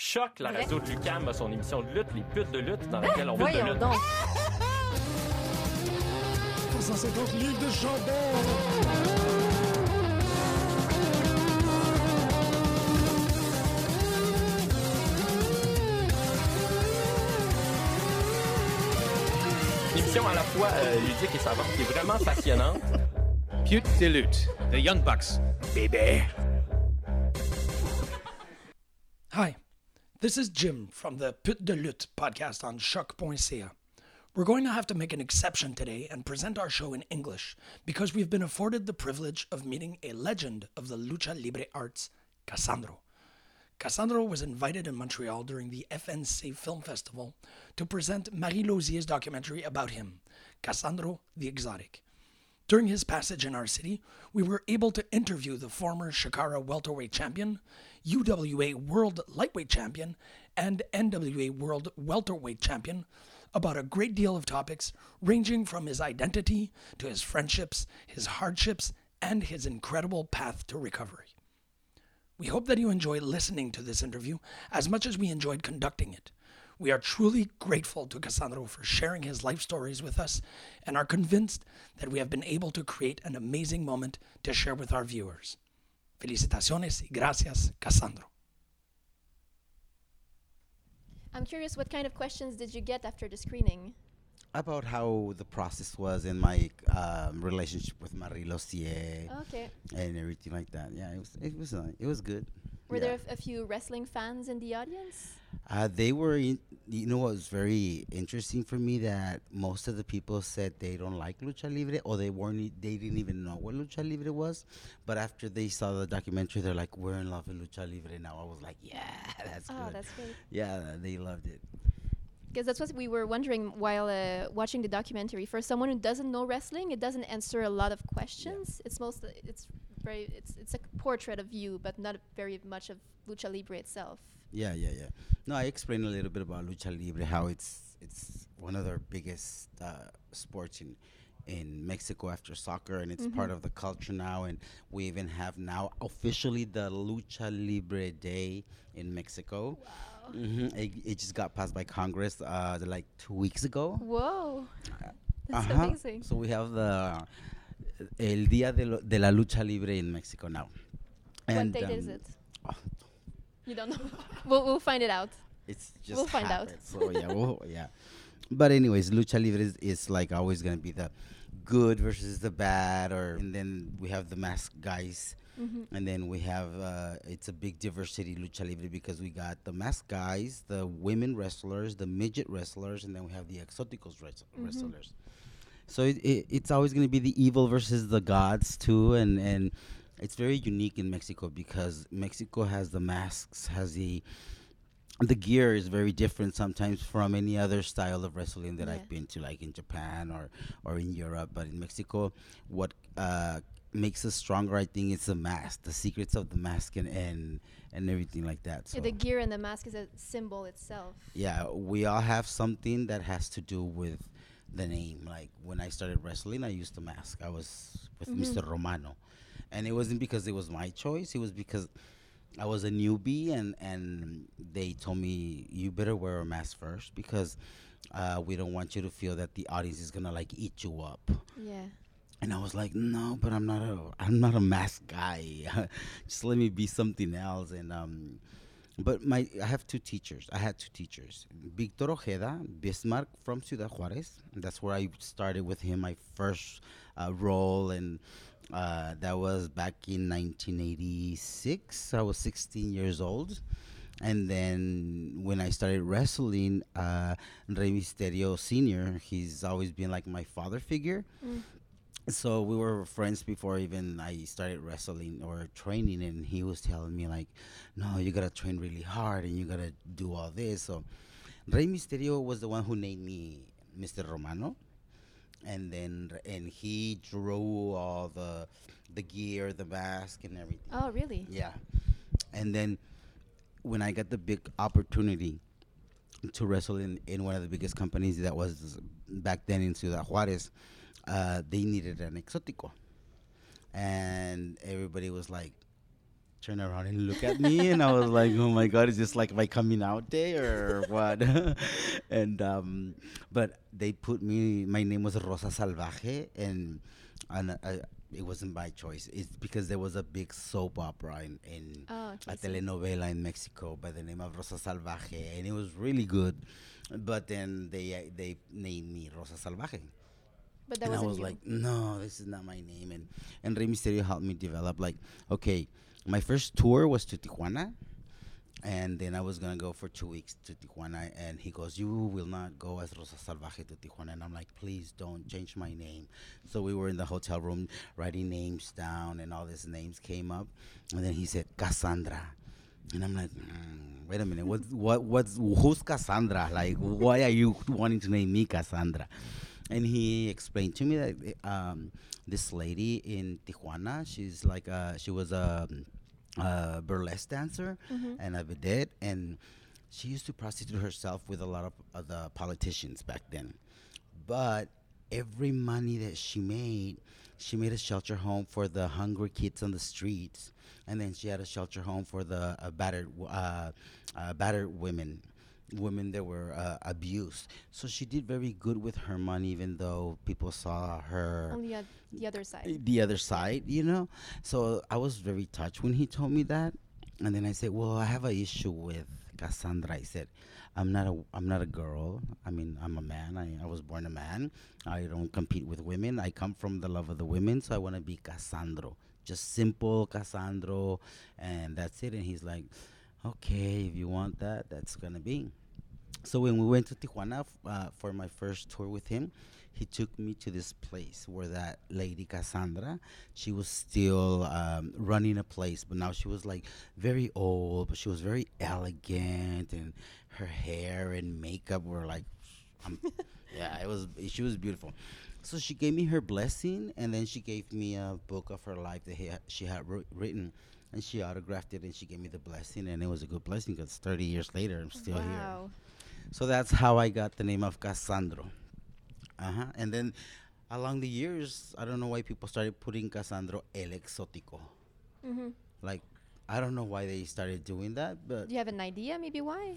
Choc, la radio de Lucam a son émission de lutte, Les putes de lutte, dans laquelle on va de lutte. donc. 150 livres de chandelle. Une émission à la fois euh, ludique et savante qui est vraiment passionnante. Pute Dilute, the Young Bucks. Baby. Hi, this is Jim from the Put de Lutte podcast on CHOQ.ca. We're going to have to make an exception today and present our show in English because we've been afforded the privilege of meeting a legend of the lucha libre arts, Cassandro. Cassandro was invited in Montreal during the FNC Film Festival to present Marie Losier's documentary about him, Cassandro the Exotic. During his passage in our city, we were able to interview the former Shakara welterweight champion, UWA World Lightweight Champion, and NWA World Welterweight Champion about a great deal of topics ranging from his identity to his friendships, his hardships, and his incredible path to recovery. We hope that you enjoy listening to this interview as much as we enjoyed conducting it. We are truly grateful to Cassandro for sharing his life stories with us and are convinced that we have been able to create an amazing moment to share with our viewers. Felicitaciones y gracias, Cassandro. I'm curious, what kind of questions did you get after the screening? about how the process was in my um, relationship with Marie Losier Okay. and everything like that. Yeah, it was it was uh, it was good. Were Yeah. there a, few wrestling fans in the audience? Uh, they were, in, you know, what was very interesting for me that most of the people said they don't like lucha libre or they weren't, they didn't even know what lucha libre was. But after they saw the documentary, they're like, "We're in love with lucha libre now." I was like, "Yeah, that's Oh, good." that's great. yeah, they loved it. Because that's what we were wondering while uh, watching the documentary. For someone who doesn't know wrestling, it doesn't answer a lot of questions. It's most, it's very, it's it's a portrait of you, but not very much of lucha libre itself. Yeah, yeah, yeah. No, I explained a little bit about lucha libre, how it's it's one of their biggest uh, sports in in Mexico after soccer, and it's part of the culture now. And we even have now officially the Lucha Libre Day in Mexico. Hmm It, it just got passed by Congress uh, like two weeks ago. Whoa, that's Uh-huh. amazing. So we have the El Día de, lo- de la Lucha Libre in Mexico now. And what date is um, it? oh, You don't know. we'll we'll find it out. It's just We'll find out. So yeah, we'll, yeah. But anyways, lucha libre is, is like always gonna be the good versus the bad, or and then we have the masked guys, Mm-hmm. and then we have uh, it's a big diversity lucha libre because we got the masked guys, the women wrestlers, the midget wrestlers, and then we have the exoticos wres- Mm-hmm. wrestlers. So it, it, it's always gonna be the evil versus the gods too, and and it's very unique in Mexico because Mexico has the masks, has the the gear is very different sometimes from any other style of wrestling that Yeah. I've been to, like in Japan or or in Europe. But in Mexico, what uh, makes us stronger, I think, is the mask, the secrets of the mask, and and, and everything like that. So Yeah, the gear and the mask is a symbol itself. yeah, we all have something that has to do with the name. Like when I started wrestling, I used the mask. I was with Mr. Romano, and it wasn't because it was my choice. It was because I was a newbie, and and they told me you better wear a mask first because uh, we don't want you to feel that the audience is gonna like eat you up. Yeah. And I was like, no, but I'm not a I'm not a mask guy. Just let me be something else. And um, but my I have two teachers. I had two teachers. Victor Ojeda, Bismarck from Ciudad Juarez. That's where I started with him. My first uh, role, and uh, that was back in 1986. I was 16 years old. And then when I started wrestling, uh, Rey Misterio Senior, he's always been like my father figure so we were friends before even I started wrestling or training, and he was telling me like, "No, you gotta train really hard, and you gotta do all this." So, Rey Misterio was the one who named me Mr. Romano, and then and he drew all the the gear, the mask, and everything. Oh, really? Yeah. And then when I got the big opportunity to wrestle in, in one of the biggest companies that was back then in Ciudad Juarez, uh, they needed an exotico. And everybody was like, turn around and look at me, and I was like, "Oh my God, is this like my coming out day or what?" and um, but they put me. My name was Rosa Salvaje, and and uh, it wasn't by choice. It's because there was a big soap opera in, in Oh, okay, a so- telenovela in Mexico by the name of Rosa Salvaje, and it was really good. But then they uh, they named me Rosa Salvaje But that and I was you. like, no, this is not my name. And and Rey Misterio helped me develop. Like, okay, my first tour was to Tijuana, and then I was gonna go for two weeks to Tijuana. And he goes, you will not go as Rosa Salvaje to Tijuana. And I'm like, please don't change my name. So we were in the hotel room writing names down, and all these names came up. And then he said Cassandra. And I'm like, mm, wait a minute, what, what, what's, who's Cassandra? Like, why are you wanting to name me Cassandra? And he explained to me that um, this lady in Tijuana, she's like, uh, she was a, a burlesque dancer and a vedette, and she used to prostitute herself with a lot of, of the politicians back then. But every money that she made, she made a shelter home for the hungry kids on the streets, and then she had a shelter home for the uh, battered uh, uh, battered women, women that were uh, abused. So she did very good with her money, even though people saw her on the, the other side. the other side, you know. So I was very touched when he told me that, and then I said, "Well, I have an issue with Cassandra." I said, "I'm not a I'm not a girl. I mean, I'm a man. I, I was born a man. I don't compete with women. I come from the love of the women, so I want to be Cassandro, just simple Cassandro, and that's it." And he's like, "Okay, if you want that, that's gonna be." So when we went to Tijuana uh, for my first tour with him, he took me to this place where that lady Cassandra, she was still um, running a place, but now she was like very old, but she was very elegant, and her hair and makeup were like, um, yeah, it was. She was beautiful. So she gave me her blessing, and then she gave me a book of her life that ha- she had wr- written. And she autographed it, and she gave me the blessing, and it was a good blessing because 30 years later, I'm still here. So that's how I got the name of Cassandro. Uh huh. And then along the years, I don't know why people started putting Cassandro el exótico. hmm Like, I don't know why they started doing that, but Do you have an idea maybe why?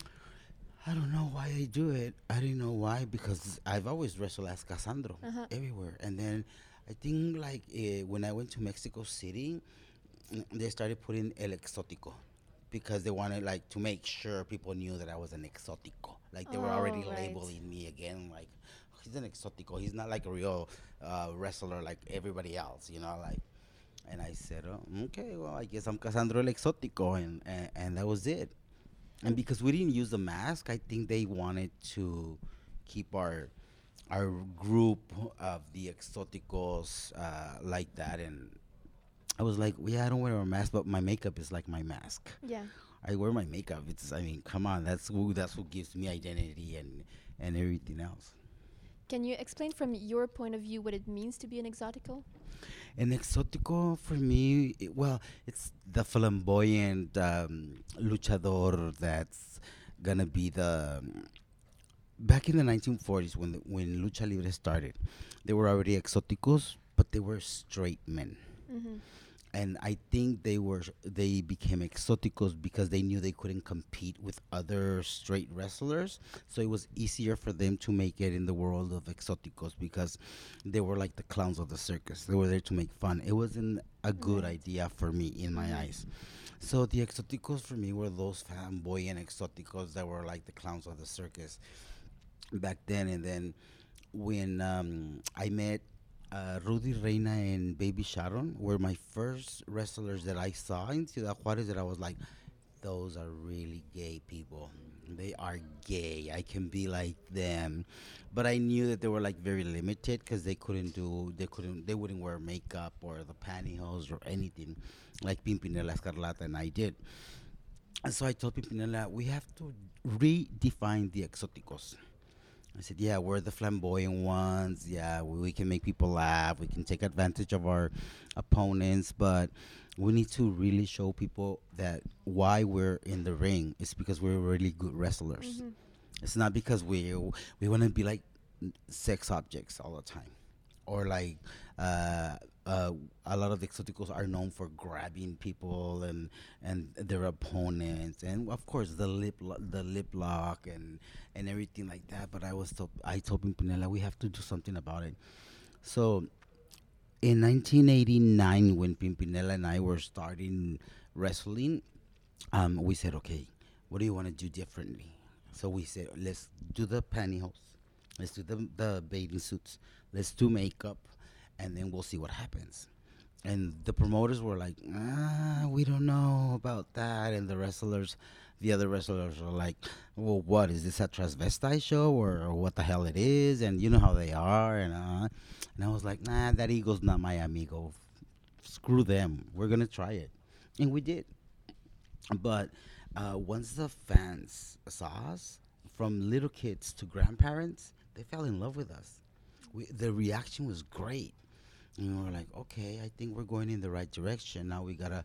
I don't know why they do it. I didn't know why because I've always wrestled as Cassandro Uh-huh. everywhere. And then I think like uh, when I went to Mexico City, they started putting el exótico because they wanted like to make sure people knew that I was an exótico. Like they were already Oh, right. labeling me again like he's an exótico. He's not like a real uh, wrestler like everybody else, you know, like and I said, oh, okay, well, I guess I'm Cassandro el exótico and, and and that was it. And because we didn't use the mask, I think they wanted to keep our our group of the exoticos uh, like that. And I was like, yeah, I don't wear a mask, but my makeup is like my mask. Yeah. I wear my makeup. It's, I mean, come on, that's who that's what gives me identity and and everything else. Can you explain from your point of view what it means to be an exotico? An exótico for me, it, well, it's the flamboyant um, luchador that's gonna be the. um, back in the 1940s, when the, when lucha libre started, they were already exóticos, but they were straight men, hmm and I think they were they became exóticos because they knew they couldn't compete with other straight wrestlers, so it was easier for them to make it in the world of exóticos because they were like the clowns of the circus. They were there to make fun. It wasn't a good idea for me in my eyes. So the exóticos for me were those flamboyant exóticos that were like the clowns of the circus back then. And then when um, I met uh, Rudy Reina and Baby Sharon, were my first wrestlers that I saw in Ciudad Juarez that I was like, those are really gay people. They are gay. I can be like them, but I knew that they were like very limited because they couldn't do, they couldn't, they wouldn't wear makeup or the pantyhose or anything, like Pimpinela Escarlata and I did. And so I told Pimpinela, we have to redefine the exóticos. I said, yeah, we're the flamboyant ones. Yeah, we, we can make people laugh. We can take advantage of our opponents, but we need to really show people that why we're in the ring is because we're really good wrestlers. It's not because we we want to be like sex objects all the time, or like uh, uh, a lot of the exoticos are known for grabbing people and and their opponents, and of course the lip lo- the lip lock and and everything like that. But I was told I told Pimpinela we have to do something about it. So in 1989, when Pimpinela and I were starting wrestling, um, we said, okay, what do you want to do differently? So we said, let's do the pantyhose, let's do the, the bathing suits, let's do makeup, and then we'll see what happens. And the promoters were like, ah, we don't know about that. And the wrestlers, the other wrestlers are like, well, what is this a transvestite show or, or what the hell it is? And you know how they are. And, uh, and I was like, nah, that ego's not my amigo. Screw them. We're to try it. And we did. But uh, once the fans saw us, from little kids to grandparents, they fell in love with us. We, the reaction was great. And we were like, okay, I think we're going in the right direction. Now we gotta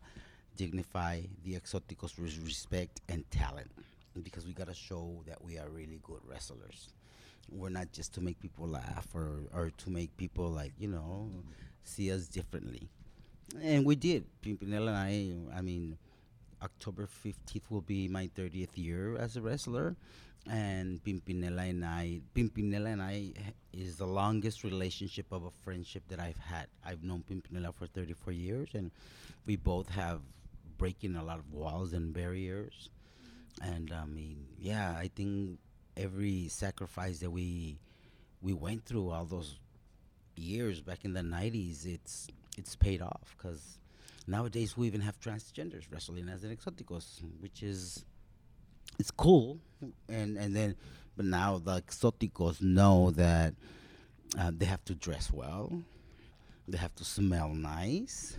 dignify the exoticos with respect and talent because we gotta show that we are really good wrestlers. We're not just to make people laugh or, or to make people like you know see us differently, and we did. Pimpinela and I, I mean, October 15th will be my 30th year as a wrestler. And Pimpinela and I, Pimpinela and I is the longest relationship of a friendship that I've had. I've known Pimpinela for 34 years, and we both have breaking a lot of walls and barriers. And I mean, yeah, I think every sacrifice that we we went through all those years back in the 90s, it's it's paid off because nowadays we even have transgenders wrestling as an exoticos, which is it's cool. And and then, but now the exoticos know that uh, they have to dress well, they have to smell nice,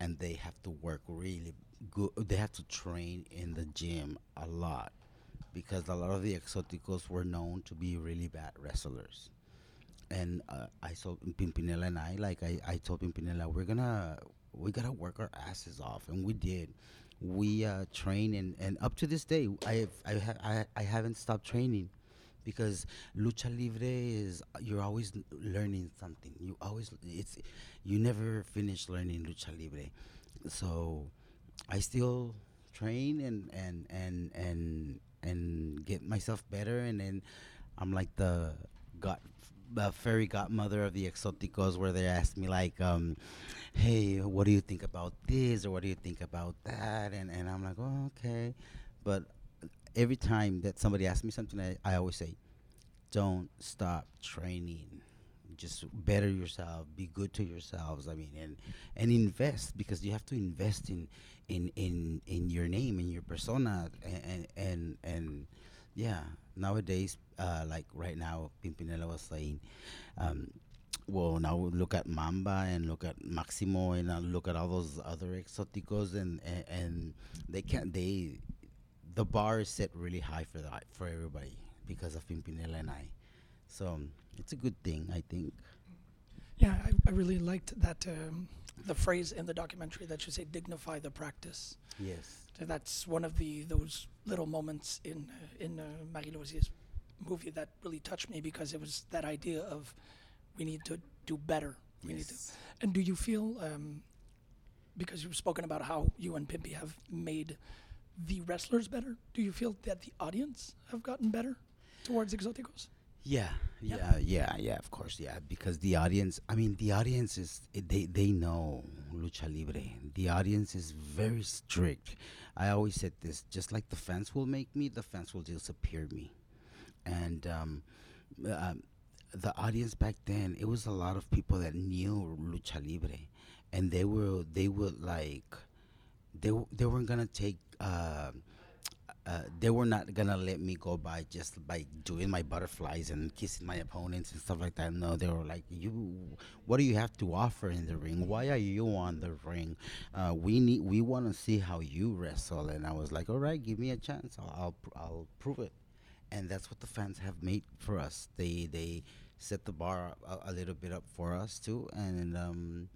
and they have to work really good. They have to train in the gym a lot because a lot of the exoticos were known to be really bad wrestlers and uh, I told Pimpinela and I, like I, I told Pimpinela, we're gonna we gotta work our asses off, and we did. We uh, train and, and up to this day, I have, I, ha- I I haven't stopped training because lucha libre is you're always learning something. You always it's you never finish learning lucha libre, so I still train and and and and and get myself better, and then I'm like the god the fairy godmother of the exoticos where they ask me like um hey what do you think about this or what do you think about that? And and i'm like oh okay. But every time that somebody asks me something i, I always say don't stop training. Just better yourself. Be good to yourselves. I mean and and invest because you have to invest in in in in your name in your persona. And and and, and yeah nowadays uh like right now pimpinela was saying um well now look at mamba and look at maximo and uh, look at all those other exoticos and, and and they can't they the bar is set really high for that for everybody because of pimpinela and i. So it's a good thing i think. Yeah, I, I really liked that um, the phrase in the documentary that you say dignify the practice. yes So that's one of the those little moments in uh, in uh, Marie Losier's movie that really touched me because it was that idea of we need to do better. We need to. yes And do you feel um, because you've spoken about how you and Pimpy have made the wrestlers better? Do you feel that the audience have gotten better towards Exoticos? Yeah, Yep. yeah, yeah, yeah. Of course, yeah. Because the audience, I mean, the audience is they they know lucha libre. The audience is very strict. I always said this: just like the fans will make me, the fans will disappear me. And um, um, the audience back then, it was a lot of people that knew lucha libre, and they were they would like they w- they weren't gonna take. Uh, uh, they were not gonna let me go by just by doing my butterflies and kissing my opponents and stuff like that. No, they were like, "You, what do you have to offer in the ring? Why are you on the ring? Uh, we need, we want to see how you wrestle." And I was like, "All right, give me a chance. I'll, I'll, pr- I'll prove it." And that's what the fans have made for us. They, they set the bar a, a little bit up for us too, and um,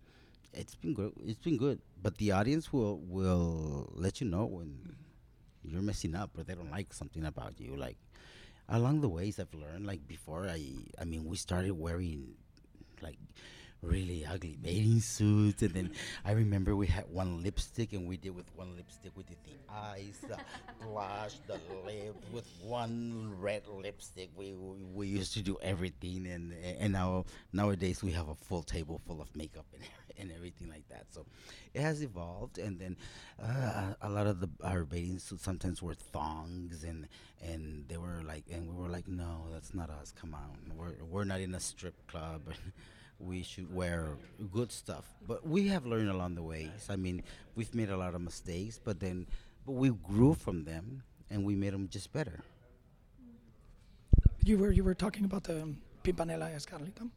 it's been good. It's been good. But the audience will will let you know when you're messing up or they don't like something about you. Like along the ways i've learned like before i i mean we started wearing like really ugly bathing suits. And then I remember we had one lipstick, and we did with one lipstick, we did the eyes, the blush, the lip, with one red lipstick. We, we we used to do everything, and and now nowadays we have a full table full of makeup and and everything like that. So it has evolved, and then uh, a lot of the our bathing suits sometimes were thongs, and and they were like, and we were like, no, that's not us. Come on, we're we're not in a strip club. we should wear good stuff. But we have learned along the ways. I mean, we've made a lot of mistakes, but then but we grew from them and we made them just better. You were you were talking about the um, Pimpinela Escarlata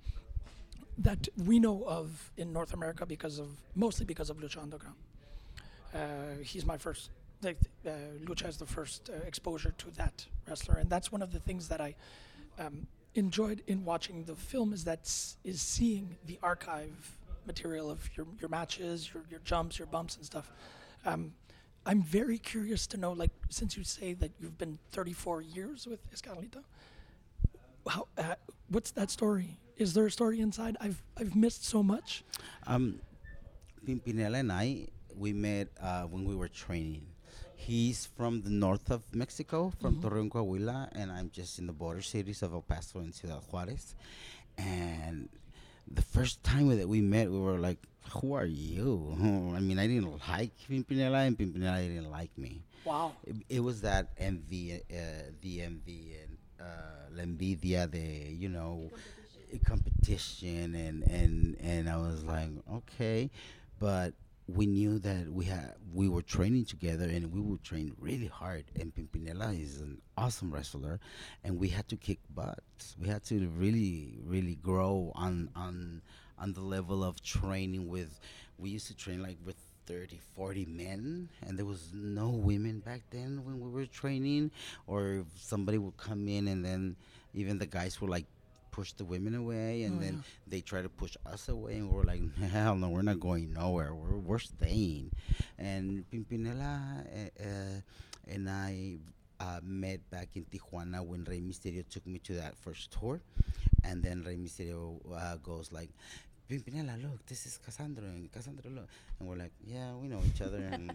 that we know of in North America because of mostly because of Lucha Underground. Uh, he's my first. Uh, Lucha is the first uh, exposure to that wrestler, and that's one of the things that I um, enjoyed in watching the film is that is seeing the archive material of your your matches, your your jumps, your bumps and stuff. Um, I'm very curious to know, like, since you say that you've been 34 years with Escarlata, how uh, what's that story? Is there a story inside? I've I've missed so much. Um, Pimpinela and I, we met uh, when we were training. He's from the north of Mexico, from Torreon, Coahuila, and I'm just in the border cities of El Paso and Ciudad Juarez. And the first time that we met, we were like, "Who are you?" I mean, I didn't like Pimpinela, and Pimpinela didn't like me. Wow. It, it was that envy, uh, the envy, and uh, la envidia, the you know, competition, and and and I was like, okay, but we knew that we had we were training together, and we would train really hard. And Pimpinela is an awesome wrestler, and we had to kick butts. We had to really, really grow on on on the level of training with. We used to train like with 30 40 men and there was no women back then when we were training or somebody would come in and then even the guys were like push the women away and Oh, then yeah. they try to push us away and we're like hell no we're not going nowhere. We're, we're staying. And pimpinela uh, uh, and i uh, met back in tijuana when rey misterio took me to that first tour. And then rey misterio uh, goes like Pimpinela, look, this is Cassandra, and Cassandra, look, and we're like, yeah, we know each other, and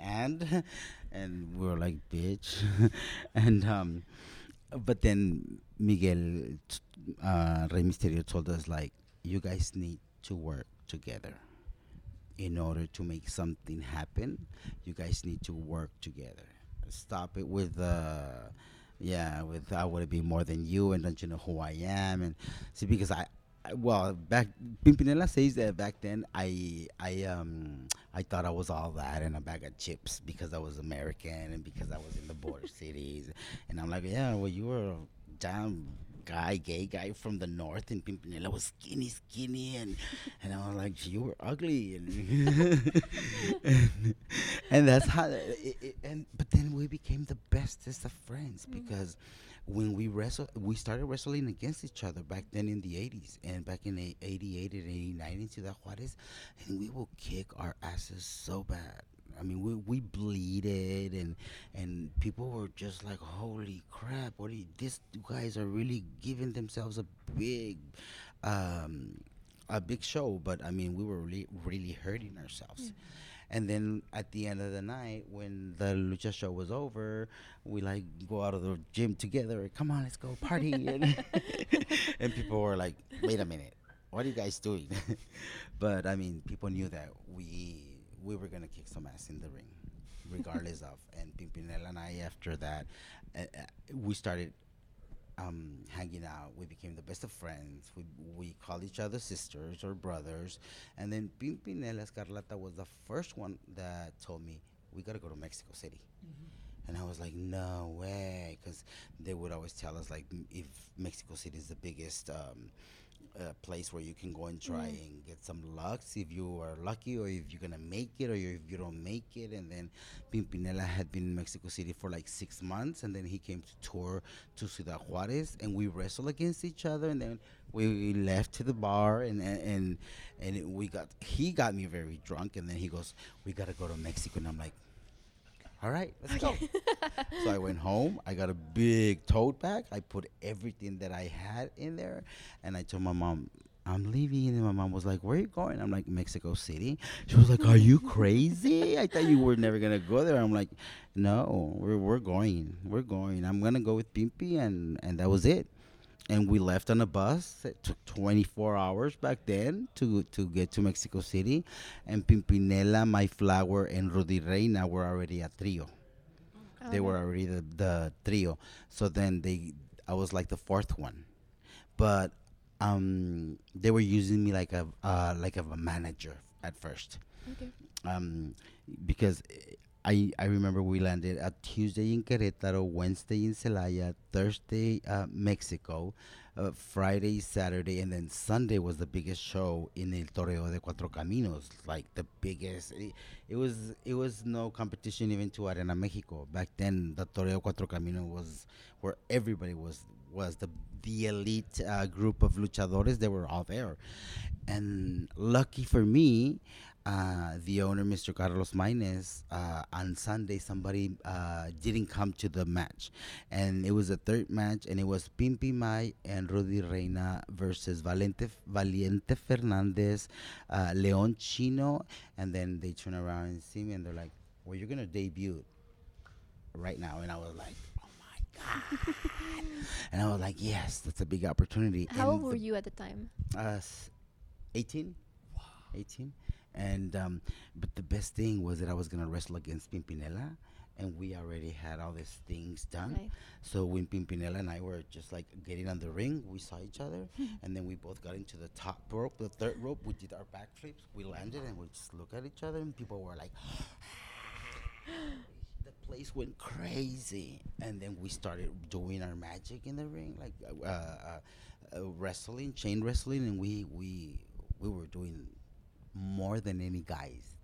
and and we're like, bitch, and um, but then Miguel, uh, Rey Misterio told us like, you guys need to work together. In order to make something happen, you guys need to work together. Stop it with uh yeah, with I to be more than you and don't you know who I am and see because I well back Pimpinela says that back then I I um I thought I was all that and a bag of chips because I was American and because I was in the border cities. And I'm like yeah well you were a damn guy gay guy from the north and Pimpinela was skinny skinny and and I was like you were ugly and and, and that's how it, it, and but then we became the bestest of friends because when we wrestled we started wrestling against each other back then in the 80s and back in the 88 and 89 in Ciudad Juarez and we will kick our asses so bad I mean, we we bleeded, and and people were just like, "Holy crap! What are you, these guys are really giving themselves a big, um, a big show." But I mean, we were really really hurting ourselves. And then at the end of the night, when the lucha show was over, we like go out of the gym together. Come on, let's go party. and, and people were like, "Wait a minute, what are you guys doing?" but I mean, people knew that we we were gonna kick some ass in the ring, regardless of. And Pimpinela and I, after that, uh, uh, we started um, hanging out. We became the best of friends. We we called each other sisters or brothers. And then Pimpinela Escarlata was the first one that told me we gotta go to Mexico City. And I was like, no way, because they would always tell us like m- if Mexico City is the biggest um, uh, place where you can go and try and get some luck, see if you are lucky or if you're gonna make it or if you don't make it. And then Pimpinela had been in Mexico City for like six months, and then he came to tour to Ciudad Juarez, and we wrestled against each other, and then we left to the bar, and and and, and we got he got me very drunk, and then he goes, "We gotta go to Mexico," and I'm like all right, let's go. so I went home. I got a big tote bag. I put everything that I had in there, and I told my mom, I'm leaving. And my mom was like, Where are you going? I'm like, Mexico City. She was like, Are you crazy? I thought you were never going to go there. I'm like, No, we're, we're going. We're going. I'm going to go with Pimpi. And, and that was it. And we left on a bus. It took 24 hours back then to, to get to Mexico City. And Pimpinela, My Flower, and Rudy Reina were already a trio. They were already the, the trio. So then they, I was like the fourth one. But um, they were using me like a uh, like of a manager at first, Okay. um, because I I remember we landed a Tuesday in Querétaro, Wednesday in Celaya, Thursday uh, Mexico, uh, Friday Saturday, and then Sunday was the biggest show in El Toreo de Cuatro Caminos, like the biggest. It, it was it was no competition even to Arena Mexico back then. The Toreo Cuatro Caminos was where everybody was was the the elite uh, group of luchadores. They were all there, and lucky for me, uh, the owner, Mr. Carlos Maynez, uh, on Sunday somebody uh, didn't come to the match, and it was a third match, and it was Pimpi Mai and Rudy Reina versus Valente Valiente Fernandez, uh, Leon Chino, and then they turn around and see me, and they're like, "Well, you're gonna debut right now," and I was like. "Oh my god!" and I was like, "Yes, that's a big opportunity." How old were you at the time? uh, s- 18. 18. And um, but the best thing was that I was gonna wrestle against Pimpinela, and we already had all these things done. Right. So when Pimpinela and I were just like getting on the ring, we saw each other, and then we both got into the top rope, the third rope. We did our backflips. We landed, and we just looked at each other, and people were like. The place went crazy, and then we started doing our magic in the ring, like uh, uh, uh, wrestling, chain wrestling, and we we we were doing more than any guys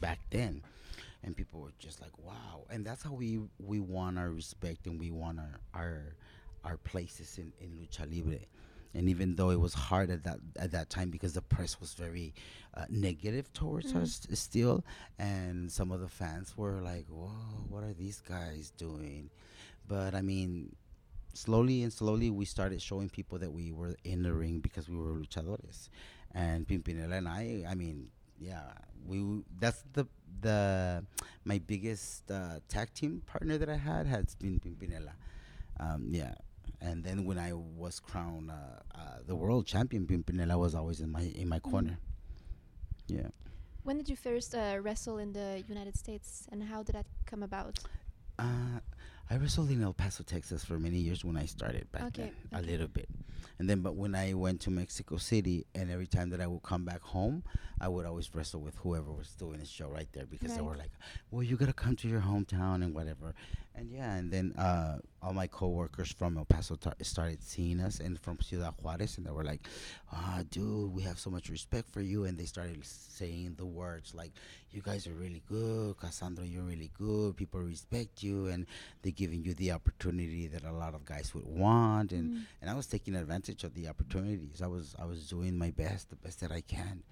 back then, and people were just like, "Wow!" And that's how we we won our respect and we won our our our places in in lucha libre. And even though it was hard at that at that time because the press was very uh, negative towards us still, and some of the fans were like, "Whoa, what are these guys doing?" But I mean, slowly and slowly we started showing people that we were in the ring because we were luchadores and Pimpinela and I I mean yeah we that's the the my biggest uh, tag team partner that I had has been Pimpinela. Um, yeah. And then when I was crowned uh, uh, the world champion Pimpinela was always in my in my corner. Yeah. When did you first uh, wrestle in the United States, and how did that come about? Uh, I wrestled in El Paso, Texas for many years when I started back Okay, then, a little bit. And then, but when I went to Mexico City, and every time that I would come back home, I would always wrestle with whoever was doing the show right there because they were like, well, you got to come to your hometown and whatever. And yeah, and then uh, all my coworkers from El Paso tar- started seeing us and from Ciudad Juarez, and they were like, ah, dude, we have so much respect for you. And they started saying the words like, you guys are really good, Cassandra, you're really good, people respect you, and they're giving you the opportunity that a lot of guys would want. And, and I was taking advantage of the opportunities. I was I was doing my best, the best that I can.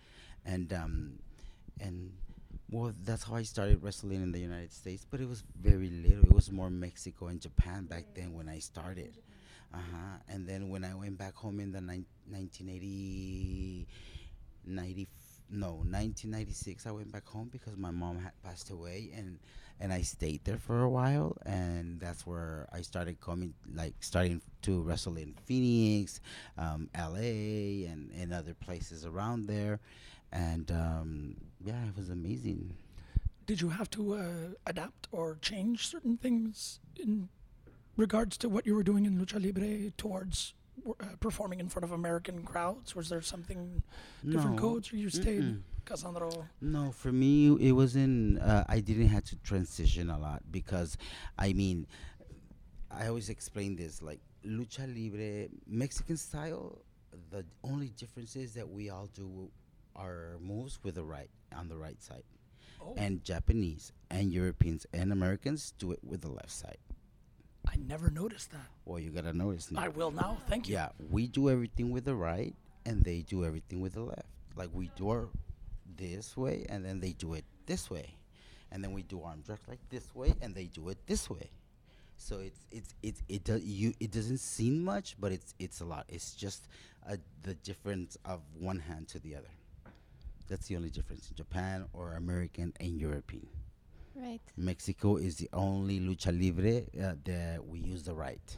And um and well, that's how I started wrestling in the United States, but it was very little. It was more Mexico and Japan back then when I started. Uh huh. And then when I went back home in the nine, 1980, 90, no, 1996, I went back home because my mom had passed away, and and I stayed there for a while, and that's where I started coming, like starting to wrestle in Phoenix, um, L.A., and and other places around there, and um, yeah, it was amazing. Did you have to uh, adapt or change certain things in regards to what you were doing in lucha libre towards w- uh, performing in front of American crowds? Was there something different No. codes, or you stayed Mm-mm. Cassandro? No, for me, it wasn't. Uh, I didn't have to transition a lot because, I mean, I always explain this like lucha libre, Mexican style. The only difference is that we all do our moves with the right on the right side, Oh, and Japanese and Europeans and Americans do it with the left side. I never noticed that. Well, you gotta notice now. I will now. Thank you. Yeah, we do everything with the right, and they do everything with the left. Like we do our this way, and then they do it this way, and then we do arm drags like this way, and they do it this way. So it's it's it's it does you it doesn't seem much, but it's it's a lot. It's just a, the difference of one hand to the other. That's the only difference in Japan or American and European. Right. Mexico is the only lucha libre uh, that we use the right.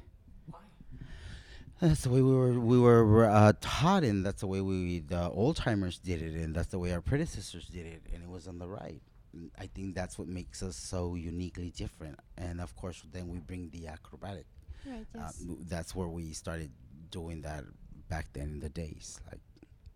That's the way we were we were uh, taught, and that's the way we the old timers did it, and that's the way our predecessors did it, and it was on the right. I think that's what makes us so uniquely different, and of course, then we bring the acrobatic. Right. Uh, Yes. m- that's where we started doing that back then in the days. Like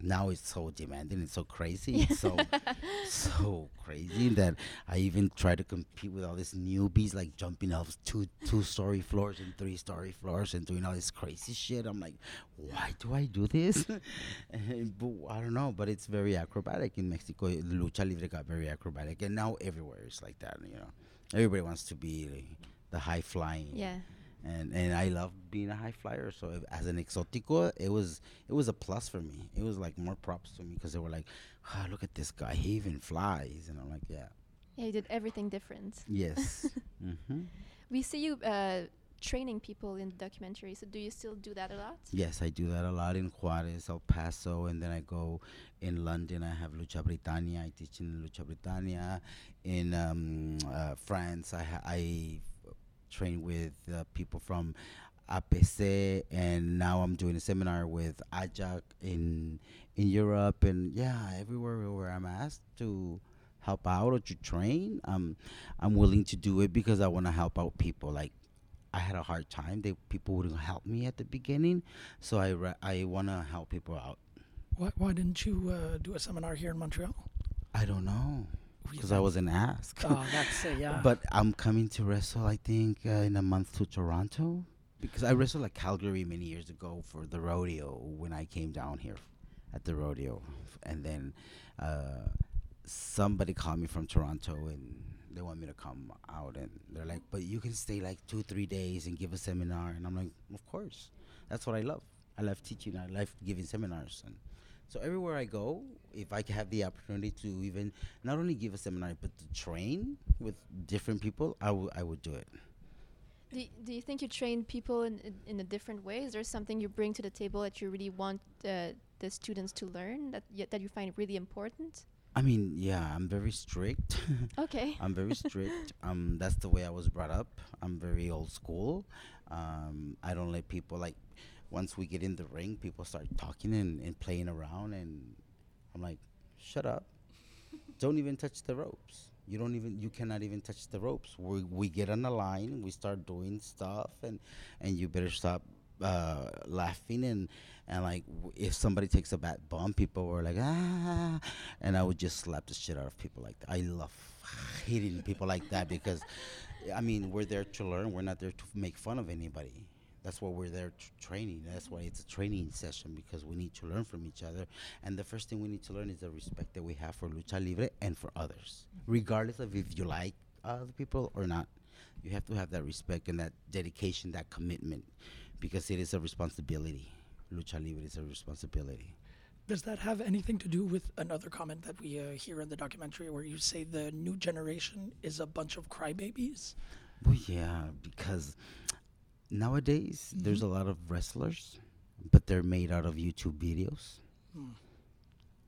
now, it's so demanding, it's so crazy, it's so so crazy that I even try to compete with all these newbies, like jumping off two two story floors and three story floors and doing all this crazy shit. I'm like, why do I do this? and, but I don't know, but it's very acrobatic in Mexico. Lucha libre got very acrobatic, and now everywhere is like that. You know, everybody wants to be like, the high flying yeah. And and I love being a high flyer. So if, as an exotico, it was it was a plus for me. It was like more props to me because they were like, ah, look at this guy, he even flies, and I'm like, yeah, Yeah. You did everything different. yes, hmm We see you uh, training people in the documentary. So do you still do that a lot? yes, I do that a lot in Juarez, El Paso, and then I go in London. I have Lucha Britannia. I teach in Lucha Britannia. In um, uh, France, I ha- I train with uh, people from APC, and now I'm doing a seminar with Ajak in in Europe, and yeah, everywhere where I'm asked to help out or to train, um, I'm willing to do it because I want to help out people. Like I had a hard time; they people wouldn't help me at the beginning, so I ra- I want to help people out. Why, why didn't you uh, do a seminar here in Montreal? I don't know because I wasn't asked. Oh, that's uh, yeah. But I'm coming to wrestle, I think, uh, in a month to Toronto. Because I wrestled at Calgary many years ago for the rodeo when I came down here at the rodeo. And then uh, somebody called me from Toronto and they want me to come out. And they're like, but you can stay like two, three days and give a seminar. And I'm like, of course. That's what I love. I love teaching, I love giving seminars. And so everywhere I go, if I have the opportunity to even not only give a seminar but to train with different people, I would do it. Do, do you think you train people in, in, in a different way? Is there something you bring to the table that you really want uh, the students to learn that y- that you find really important? I mean, yeah, I'm very strict. Okay. I'm very strict. Um, that's the way I was brought up. I'm very old school. Um, I don't let people like. Once we get in the ring, people start talking and, and playing around, and I'm like, shut up. don't even touch the ropes. You don't even. You cannot even touch the ropes. We we get on the line. We start doing stuff, and and you better stop uh, laughing and and like w- if somebody takes a bad bump, people were like ah, and I would just slap the shit out of people like that. I love hitting people like that because, I mean, we're there to learn. We're not there to make fun of anybody. That's why we're there training. That's why it's a training session because we need to learn from each other. And the first thing we need to learn is the respect that we have for lucha libre and for others, regardless of if you like other people or not. You have to have that respect and that dedication, that commitment, because it is a responsibility. Lucha libre is a responsibility. Does that have anything to do with another comment that we uh, hear in the documentary where you say the new generation is a bunch of crybabies? Well, yeah, because nowadays there's mm-hmm. a lot of wrestlers, but they're made out of YouTube videos. Hmm.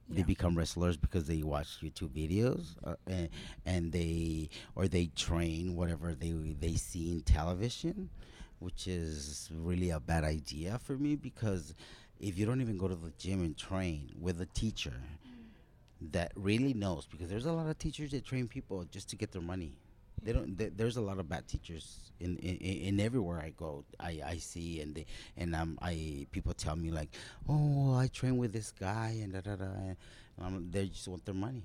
They Yeah. become wrestlers because they watch YouTube videos, uh, and, and they or they train whatever they they see in television, which is really a bad idea for me because if you don't even go to the gym and train with a teacher mm. that really knows, because there's a lot of teachers that train people just to get their money. They don't. Th- there's a lot of bad teachers in, in in everywhere I go. I, I see and they and um I people tell me like, oh I train with this guy and da da da. And um, they just want their money.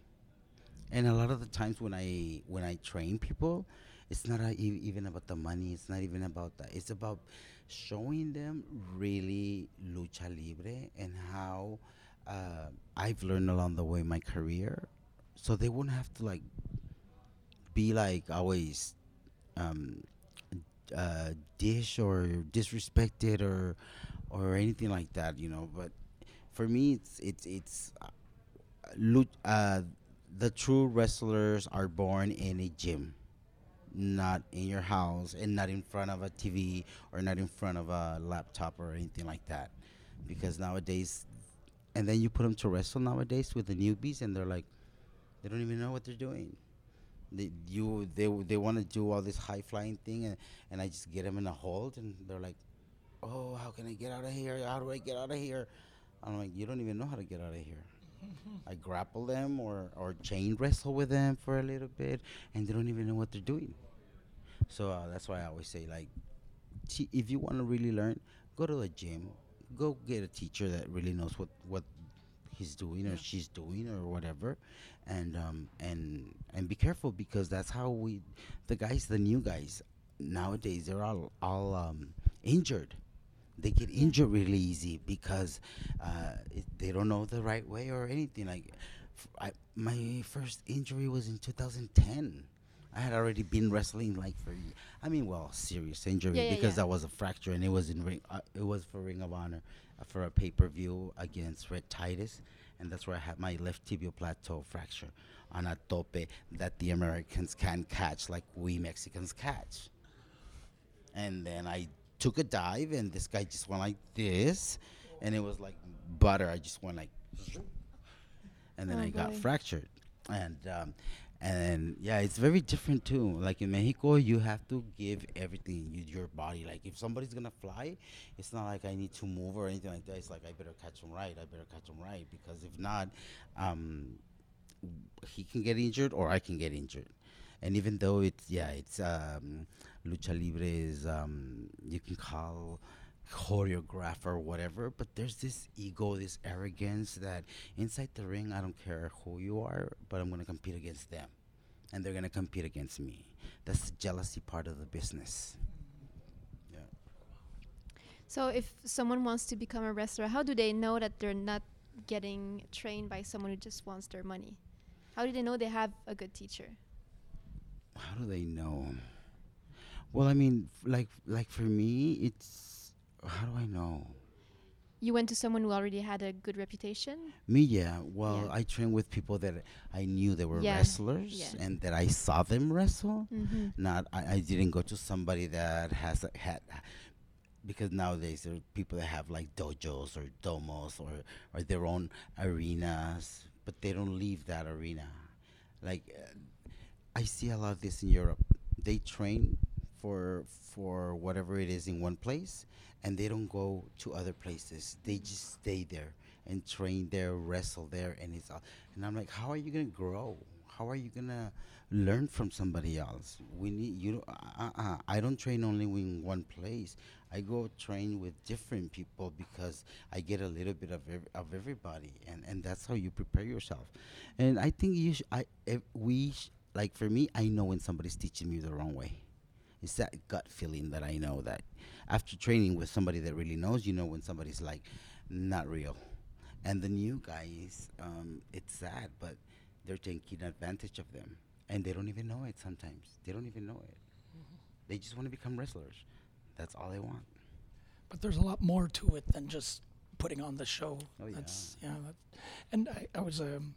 And a lot of the times when I when I train people, it's not a, even about the money. It's not even about that. It's about showing them really lucha libre and how uh, I've learned along the way my career, so they won't have to like be like always um, uh, dish or disrespected or or anything like that, you know. But for me, it's it's it's uh, uh, the true wrestlers are born in a gym. not in your house and not in front of a TV or not in front of a laptop or anything like that. Because nowadays, and then you put them to wrestle nowadays with the newbies, and they're like, they don't even know what they're doing. They you they they want to do all this high flying thing, and and I just get them in a hold, and they're like, oh, how can I get out of here? How do I get out of here? I'm like, you don't even know how to get out of here. I grapple them or, or chain wrestle with them for a little bit, and they don't even know what they're doing. So uh, that's why I always say, like, t- if you want to really learn, go to the gym, go get a teacher that really knows what what he's doing or she's doing or whatever, and um and and be careful because that's how we, the guys, the new guys nowadays, they're all all um, injured they get injured really easy because uh, it, they don't know the right way or anything. Like, f- I, my first injury was in 2010. I had already been wrestling like for, I mean, well, serious injury Yeah, because yeah. that was a fracture and it was in ring. Uh, it was for Ring of Honor for a pay per view against Rhett Titus, and that's where I had my left tibial plateau fracture on a tope that the Americans can catch like we Mexicans catch. And then I took a dive, and this guy just went like this, and it was like butter. I just went like, and then Oh, I got fractured, and um, and yeah, it's very different too. Like in Mexico, you have to give everything you, your body. Like if somebody's gonna fly, it's not like I need to move or anything like that. It's like I better catch him right. I better catch him right because if not, um, he can get injured or I can get injured. And even though it's yeah, it's um, lucha libre is um, you can call choreograph or whatever, but there's this ego, this arrogance that inside the ring, I don't care who you are, but I'm gonna compete against them, and they're gonna compete against me. That's the jealousy part of the business. Yeah. So if someone wants to become a wrestler, how do they know that they're not getting trained by someone who just wants their money? How do they know they have a good teacher? How do they know? Well, I mean, f- like like for me, it's how do I know? You went to someone who already had a good reputation. Me, yeah. Well, Yeah. I trained with people that I knew they were Yeah, wrestlers yeah. and that I saw them wrestle. Mm-hmm. Not, I, I didn't go to somebody that has a, had, because nowadays there are people that have like dojos or domos or or their own arenas, but they don't leave that arena. Like, uh, I see a lot of this in Europe. They train for for whatever it is in one place, and they don't go to other places. They just stay there and train there, wrestle there, and it's all. And I'm like, how are you gonna grow? How are you gonna learn from somebody else? We need you. Uh, uh, I don't train only in one place. I go train with different people because I get a little bit of ev- of everybody, and and that's how you prepare yourself. And I think you. Sh- I ev- we sh- like for me. I know when somebody's teaching me the wrong way. It's that gut feeling that I know that after training with somebody that really knows, you know when somebody's like not real. And the new guys, um, it's sad, but they're taking advantage of them, and they don't even know it. Sometimes they don't even know it. They just want to become wrestlers. That's all they want. But there's a lot more to it than just putting on the show. Oh, yeah. That's yeah. That, and I, I was um,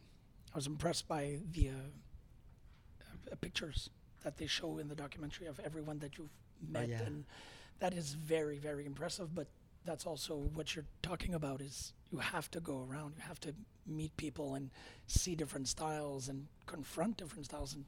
I was impressed by the uh, uh, pictures that they show in the documentary of everyone that you've oh, met, Oh, yeah. and that is very very impressive. But that's also what you're talking about is you have to go around, you have to meet people and see different styles and confront different styles and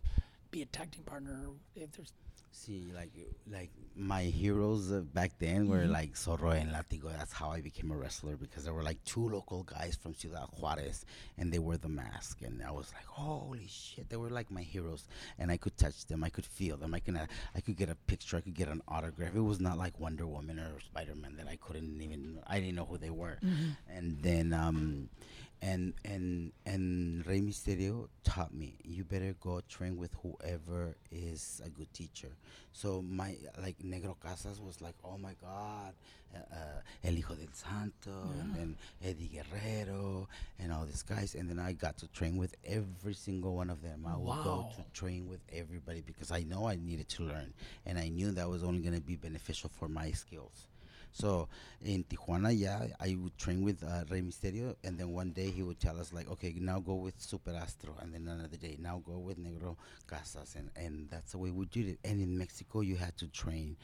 be a tag team partner. If there's See, like like my heroes uh, back then were like Zorro and Latigo. That's how I became a wrestler because there were like two local guys from Ciudad Juarez, and they wore the mask, and I was like, holy shit, they were like my heroes, and I could touch them, I could feel them, I can uh, I could get a picture, I could get an autograph. It was not like Wonder Woman or Spider Man that I couldn't even I didn't know who they were, and then um. And and and Rey Misterio taught me you better go train with whoever is a good teacher. So my like Negro Casas was like, oh my God, uh, uh, El Hijo del Santo, and then Eddie Guerrero, and all these guys. And then I got to train with every single one of them. I would go to train with everybody because I know I needed to learn, and I knew that was only going to be beneficial for my skills. So in Tijuana, yeah, I would train with uh, Rey Misterio, and then one day he would tell us like, okay, now go with Super Astro, and then another day, now go with Negro Casas, and and that's the way we did it. And in Mexico, you had to train.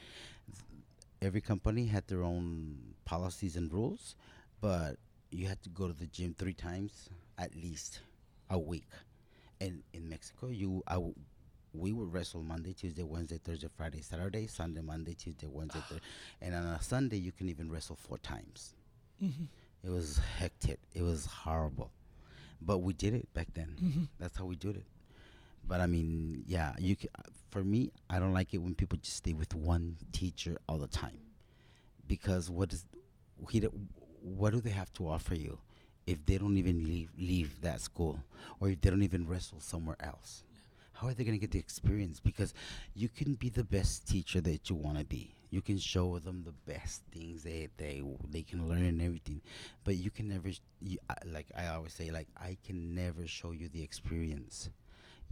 Every company had their own policies and rules, but you had to go to the gym three times at least a week. And in Mexico, you I w- we would wrestle Monday, Tuesday, Wednesday, Thursday, Friday, Saturday, Sunday, Monday, Tuesday, Wednesday, Thursday, and on a Sunday you can even wrestle four times. Mm-hmm. It was hectic. It was horrible, but we did it back then. Mm-hmm. That's how we did it. But I mean, yeah, you can, for me, I don't like it when people just stay with one teacher all the time, because what is he? What do they have to offer you if they don't even leave leave that school, or if they don't even wrestle somewhere else? How are they going to get the experience? Because you can be the best teacher that you want to be. You can show them the best things they they they can learn and everything, but you can never. You, like I always say, like I can never show you the experience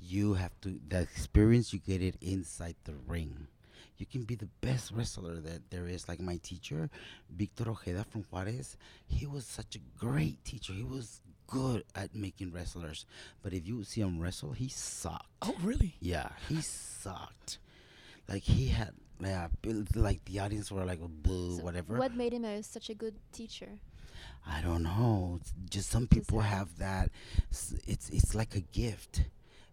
you have to the experience you get it inside the ring you can be the best wrestler that there is like my teacher victor ojeda from juarez he was such a great teacher he was good at making wrestlers but if you see him wrestle he sucked Oh, really? yeah he sucked like he had yeah like the audience were like boo So whatever What made him a, such a good teacher? I don't know. It's just some people have that. s- It's it's like a gift.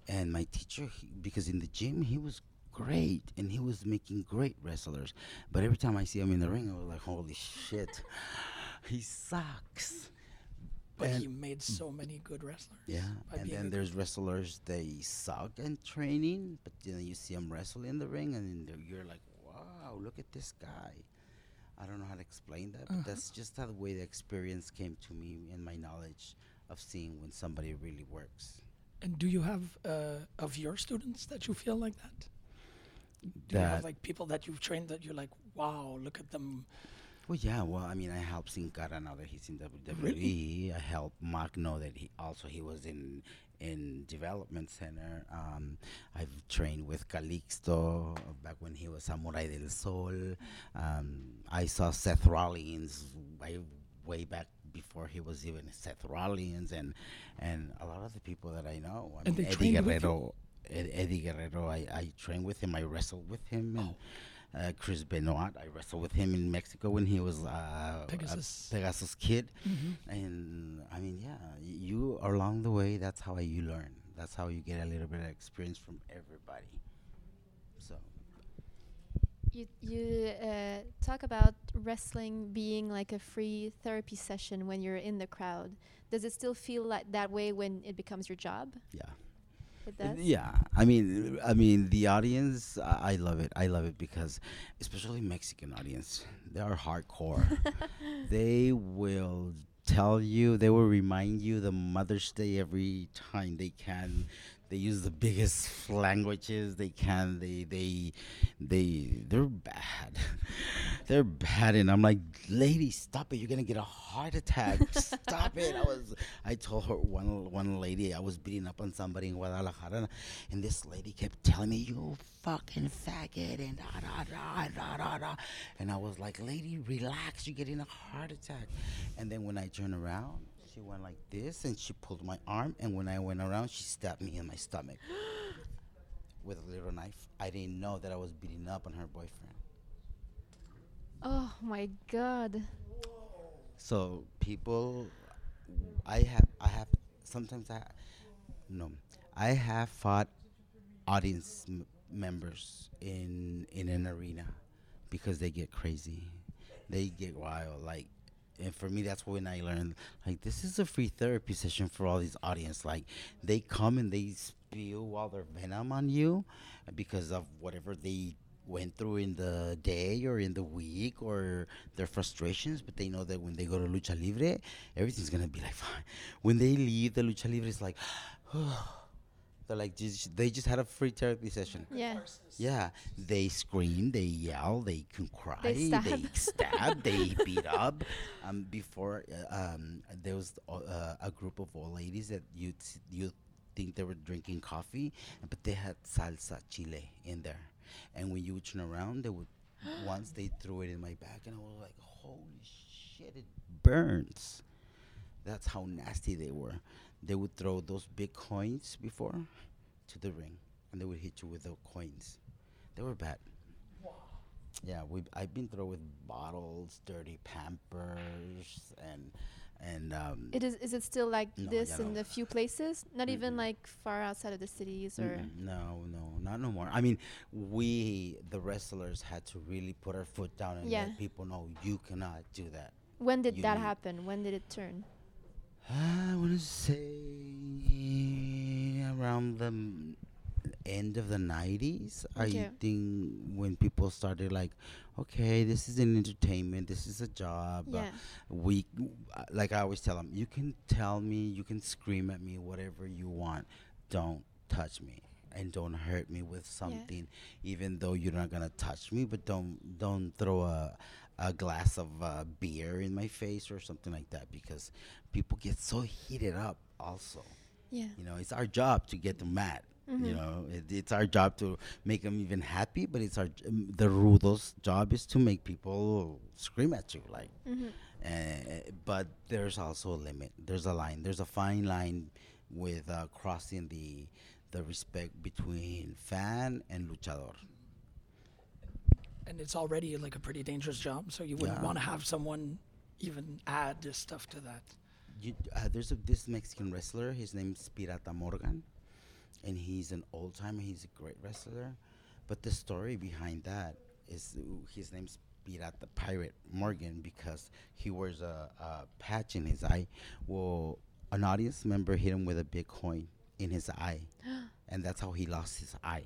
And my teacher, he, because in the gym he was great and he was making great wrestlers. But every time I see him in the ring, I was like, holy shit, he sucks. But And- he made so many good wrestlers. Yeah, and then there's wrestlers they suck in training, but then you see them wrestle in the ring, and you're like, wow, look at this guy. I don't know how to explain that, but that's just how the way the experience came to me and my knowledge of seeing when somebody really works. And do you have uh, of your students that you feel like that? Do you have like people that you've trained that you're like, wow, look at them. Well, yeah. Well, I mean, I helped Sin Cara now that he's in WWE. Really? I helped Mark know that he also he was in in development center. Um, I've trained with Kalisto back when he was Samurai del Sol. Um, I saw Seth Rollins way way back before he was even Seth Rollins, and and a lot of the people that I know. I And mean, Eddie trained with you? Guerrero. Ed, Eddie Guerrero, I, I trained with him. I wrestled with him, and uh, Chris Benoit. I wrestled with him in Mexico when he was uh, Pegasus. a Pegasus kid. And I mean, yeah, y- you along the way. That's how you learn. That's how you get a little bit of experience from everybody. So You you uh, talk about wrestling being like a free therapy session when you're in the crowd. Does it still feel like that way when it becomes your job? yeah. It does. Yeah, I mean, I mean, the audience, I, I love it. I love it because, especially Mexican audience, they are hardcore. they will tell you, they will remind you the Mother's Day every time they can. They use the biggest languages they can. They they they they're bad. they're bad, and I'm like, lady, stop it! You're gonna get a heart attack. stop it! I was I told her one one lady I was beating up on somebody in Guadalajara, and this lady kept telling me, "You fucking faggot," and da da da da da da, and I was like, "Lady, relax. You're getting a heart attack." And then when I turn around, she went like this, and she pulled my arm, and when I went around, she stabbed me in my stomach with a little knife. I didn't know that I was beating up on her boyfriend. Oh my god. So people, I have, I have, sometimes I, no, I have fought audience m- members in in an arena because they get crazy, they get wild. Like, and for me, that's when I learned like this is a free therapy session for all these audience. Like, they come and they spew all their venom on you because of whatever they went through in the day or in the week or their frustrations, but they know that when they go to lucha libre, everything's gonna be like fine. When they leave the lucha libre, it's like, they're like they just had a free therapy session. Yeah. Yeah, they scream, they yell, they can cry, They they stab. stab, they beat up. Um, before uh, um, there was uh, a group of old ladies that you you think they were drinking coffee, but they had salsa chile in there, and when you would turn around, they would once they threw it in my back, and I was like, "Holy shit! It burns." That's how nasty they were. They would throw those big coins before to the ring, and they would hit you with the coins. They were bad. Wow. Yeah, we I've been thrown with bottles, dirty Pampers, and and um, It is. Is it still like No, this in a few places? Not even Mm-mm. like far outside of the cities or. Mm-mm, no, no, not no more. I mean, we the wrestlers had to really put our foot down and Yeah. let people know you cannot do that. When did You that happen? When did it turn? I want to say around the end of the 90s. Okay. I think when people started like, okay, this is an entertainment, this is a job. uh, Yeah. we uh, like I always tell them, you can tell me, you can scream at me, whatever you want. Don't touch me and don't hurt me with something, even though you're not gonna touch me. But don't don't throw a a glass of uh, beer in my face or something like that because people get so heated up. Also, Yeah. you know, it's our job to get them mad. You Mhm. know, it, it's our job to make them even happy, but it's our um, the rudos' job is to make people scream at you like Mm-hmm. uh, but there's also a limit. There's a line. There's a fine line with uh, crossing the the respect between fan and luchador. And it's already like a pretty dangerous job, so you wouldn't Yeah. want to have someone even add this stuff to that. You, uh, there's a, this Mexican wrestler. His name's Pirata Morgan, and he's an old timer. He's a great wrestler, but the story behind that is uh, his name's Pirata Pirate Morgan because he wears a, a patch in his eye. Well, an audience member hit him with a big coin in his eye, and that's how he lost his eye.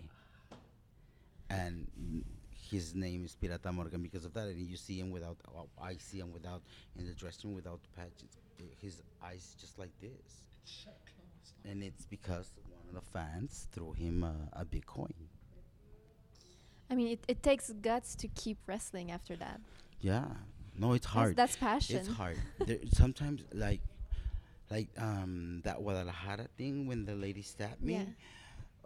And his name is Pirata Morgan because of that. And you see him without, uh, I see him without in the dressing room without the patch. It's, his eyes just like this, and it's because one of the fans threw him a, a big coin. I mean, it, it takes guts to keep wrestling after that. Yeah, no, it's That's, hard. that's passion. It's hard. there, sometimes, like, like um that Guadalajara thing when the lady stabbed me. Yeah.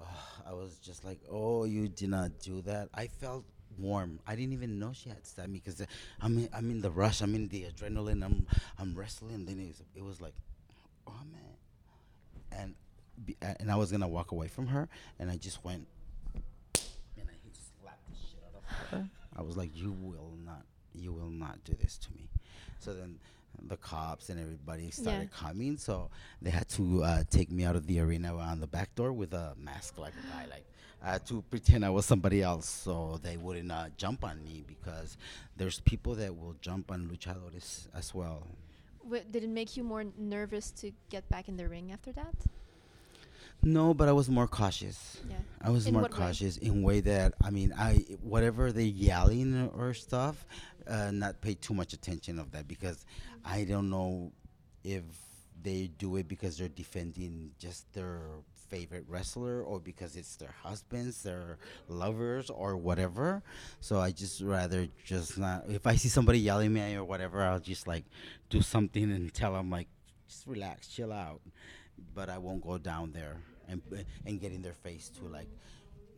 oh, I was just like, oh, you did not do that. I felt warm. I didn't even know she had stabbed me because I'm in, I'm in the rush. I'm in the adrenaline. I'm I'm wrestling. Then it was, it was like, oh man, and be, and I was gonna walk away from her, and I just went, and I slapped the shit out of her. I was like, you will not, you will not do this to me. So then the cops and everybody started coming, so they had to uh, take me out of the arena on the back door with a mask like a guy. Like Had to pretend I was somebody else, so they wouldn't uh, jump on me because there's people that will jump on luchadores as well. Wh- did it make you more nervous to get back in the ring after that? No, but I was more cautious. Yeah. I was In more what way? cautious in way that I mean I whatever they yelling or stuff, uh, not pay too much attention of that because I don't know if they do it because they're defending just their favorite wrestler or because it's their husbands, their lovers or whatever. So I just rather just not. If I see somebody yelling at me or whatever, I'll just like do something and tell them like, just relax, chill out. But I won't go down there and and get in their face to like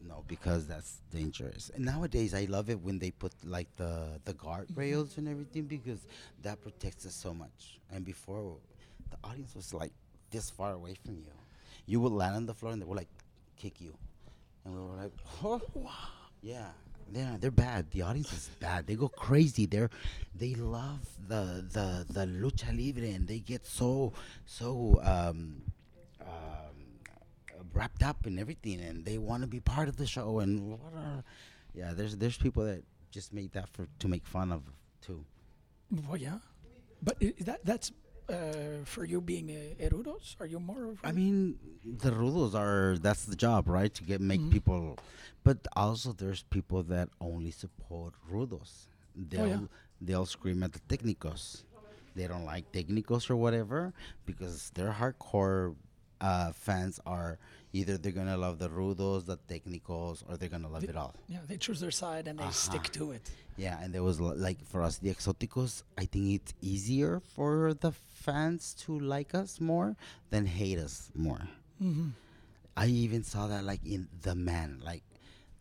no because that's dangerous and nowadays i love it when they put like the the guardrails and everything because that protects us so much and before the audience was like this far away from you you would land on the floor and they would like kick you. And we were like oh yeah yeah. They're bad. The audience is bad. They go crazy. They're they love the the the lucha libre and they get so so um um, wrapped up in everything, and they want to be part of the show. And what are, yeah, there's there's people that just make that for to make fun of too. Well, yeah, but that that's uh, for you being uh, erudos. Are you more? Of I a- mean, the rudos are that's the job, right? To get make Mhm. people, but also there's people that only support rudos. They'll yeah. they'll scream at the technicos. They don't like technicos or whatever because their hardcore uh, fans are either they're gonna love the rudos, the technicos, or they're gonna love it all. yeah, they choose their side and they stick Uh-huh. to it. Yeah, and there was li- like for us the exoticos, I think it's easier for the fans to like us more than hate us more. Mm-hmm. I even saw that like in the man, like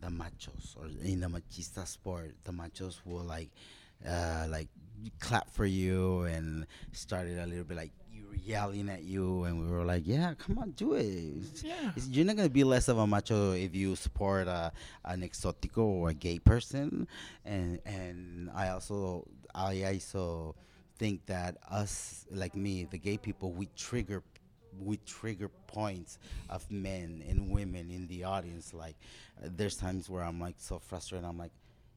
the machos or in the machista sport, the machos will like uh, like clap for you and started a little bit like were yelling at you and we were like, yeah, come on, do it. It's- Yeah. it's- you're not gonna be less of a macho if you support a, an exotico or a gay person, and and I also I also think that us like me, the gay people, we trigger we trigger points of men and women in the audience. Like uh, there's times where I'm like so frustrated. I'm like,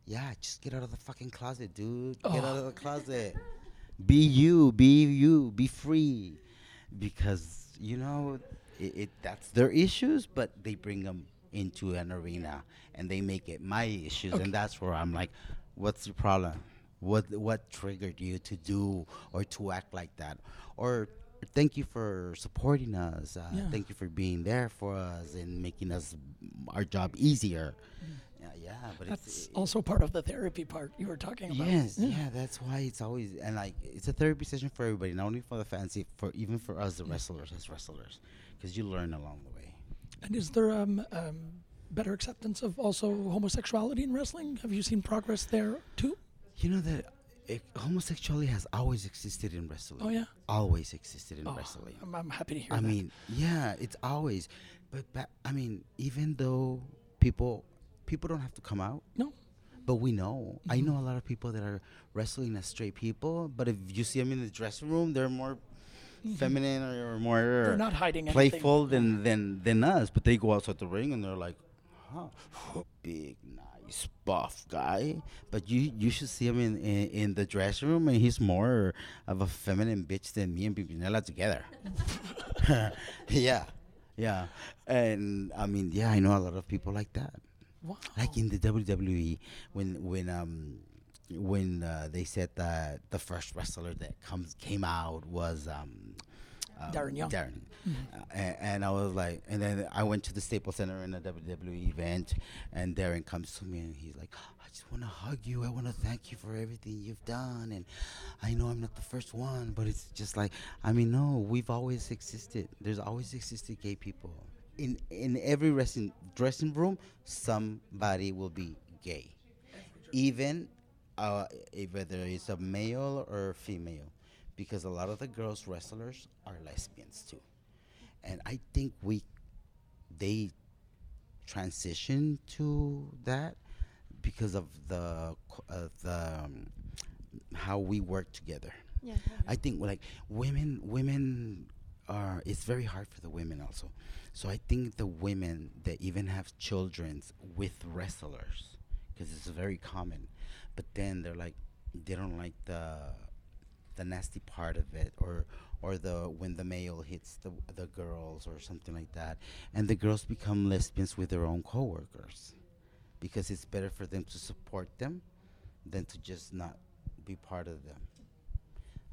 yeah, just get out of the fucking closet, dude. Get out of the closet. Be you. Be you. Be free. Because you know, it, it that's their issues, but they bring them into an arena and they make it my issues, and that's where I'm like, what's the problem? What what triggered you to do or to act like that? Or thank you for supporting us. Uh, Yeah. Thank you for being there for us and making us our job easier. Yeah, yeah, but it's That's also part of the therapy part you were talking about. Yes, yeah. that's why it's always and like it's a therapy session for everybody, not only for the fans, it- for even for us, the wrestlers as wrestlers, because you learn along the way. And is there um, um, better acceptance of also homosexuality in wrestling? Have you seen progress there too? You know that it, homosexuality has always existed in wrestling. Oh, yeah? always existed in Oh, wrestling. I'm, I'm happy to hear I that. mean, yeah, it's always, but ba- I mean, even though people people don't have to come out, no. but we know. I know a lot of people that are wrestling as straight people, but if you see them in the dressing room, they're more feminine or, or more Mm-hmm. They're not hiding anything. playful than than than us. But they go outside the ring and they're like, huh, big, nice, buff guy. But you you should see him in, in in the dressing room, and he's more of a feminine bitch than me and Pimpinela together. yeah, yeah, and I mean, yeah, I know a lot of people like that Wow. like in the WWE when when um when uh, they said that the first wrestler that comes came out was um, um Darren Young. Darren, Uh, and, and I was like, and then I went to the Staples Center in a WWE event, and Darren comes to me and he's like, I just want to hug you. I want to thank you for everything you've done, and I know I'm not the first one, but it's just like, I mean, no, we've always existed. There's always existed gay people in in every dressing dressing room. Somebody will be gay, even uh, whether it's a male or female, because a lot of the girls wrestlers are lesbians too, and I think we they transition to that because of the of the um, how we work together. Yeah. I think like women women are it's very hard for the women also. So I think the women that even have children with wrestlers because it's very common. But then they're like they don't like the the nasty part of it or or the when the male hits the the girls or something like that and the girls become lesbians with their own coworkers because it's better for them to support them than to just not be part of them.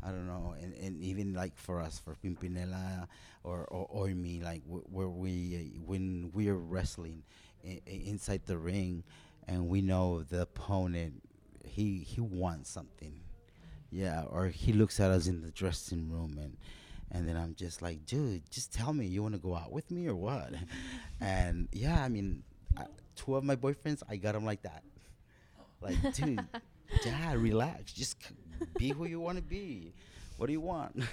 I don't know, and, and even like for us, for Pimpinela or or, or me, like w- where we uh, when we are wrestling I- inside the ring, and we know the opponent, he he wants something, yeah, or he looks at us in the dressing room and. And then I'm just like, dude, just tell me, you want to go out with me or what? and yeah, I mean, I, two of my boyfriends, I got them like that. Like, dude, dad, relax. Just c- be who you want to be. What do you want?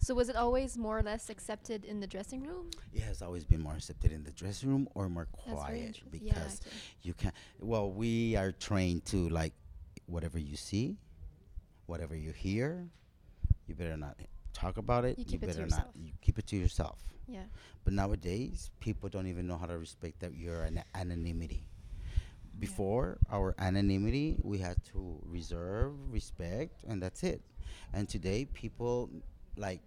So was it always more or less accepted in the dressing room? it has always been more accepted in the dressing room or more quiet because Yeah, you can't. Well, we are trained to like whatever you see, whatever you hear, you better not talk about it. You to better not. You keep it to yourself. Yeah. But nowadays, people don't even know how to respect that your an- anonymity. Before our anonymity, we had to reserve, respect, and that's it. And today, people like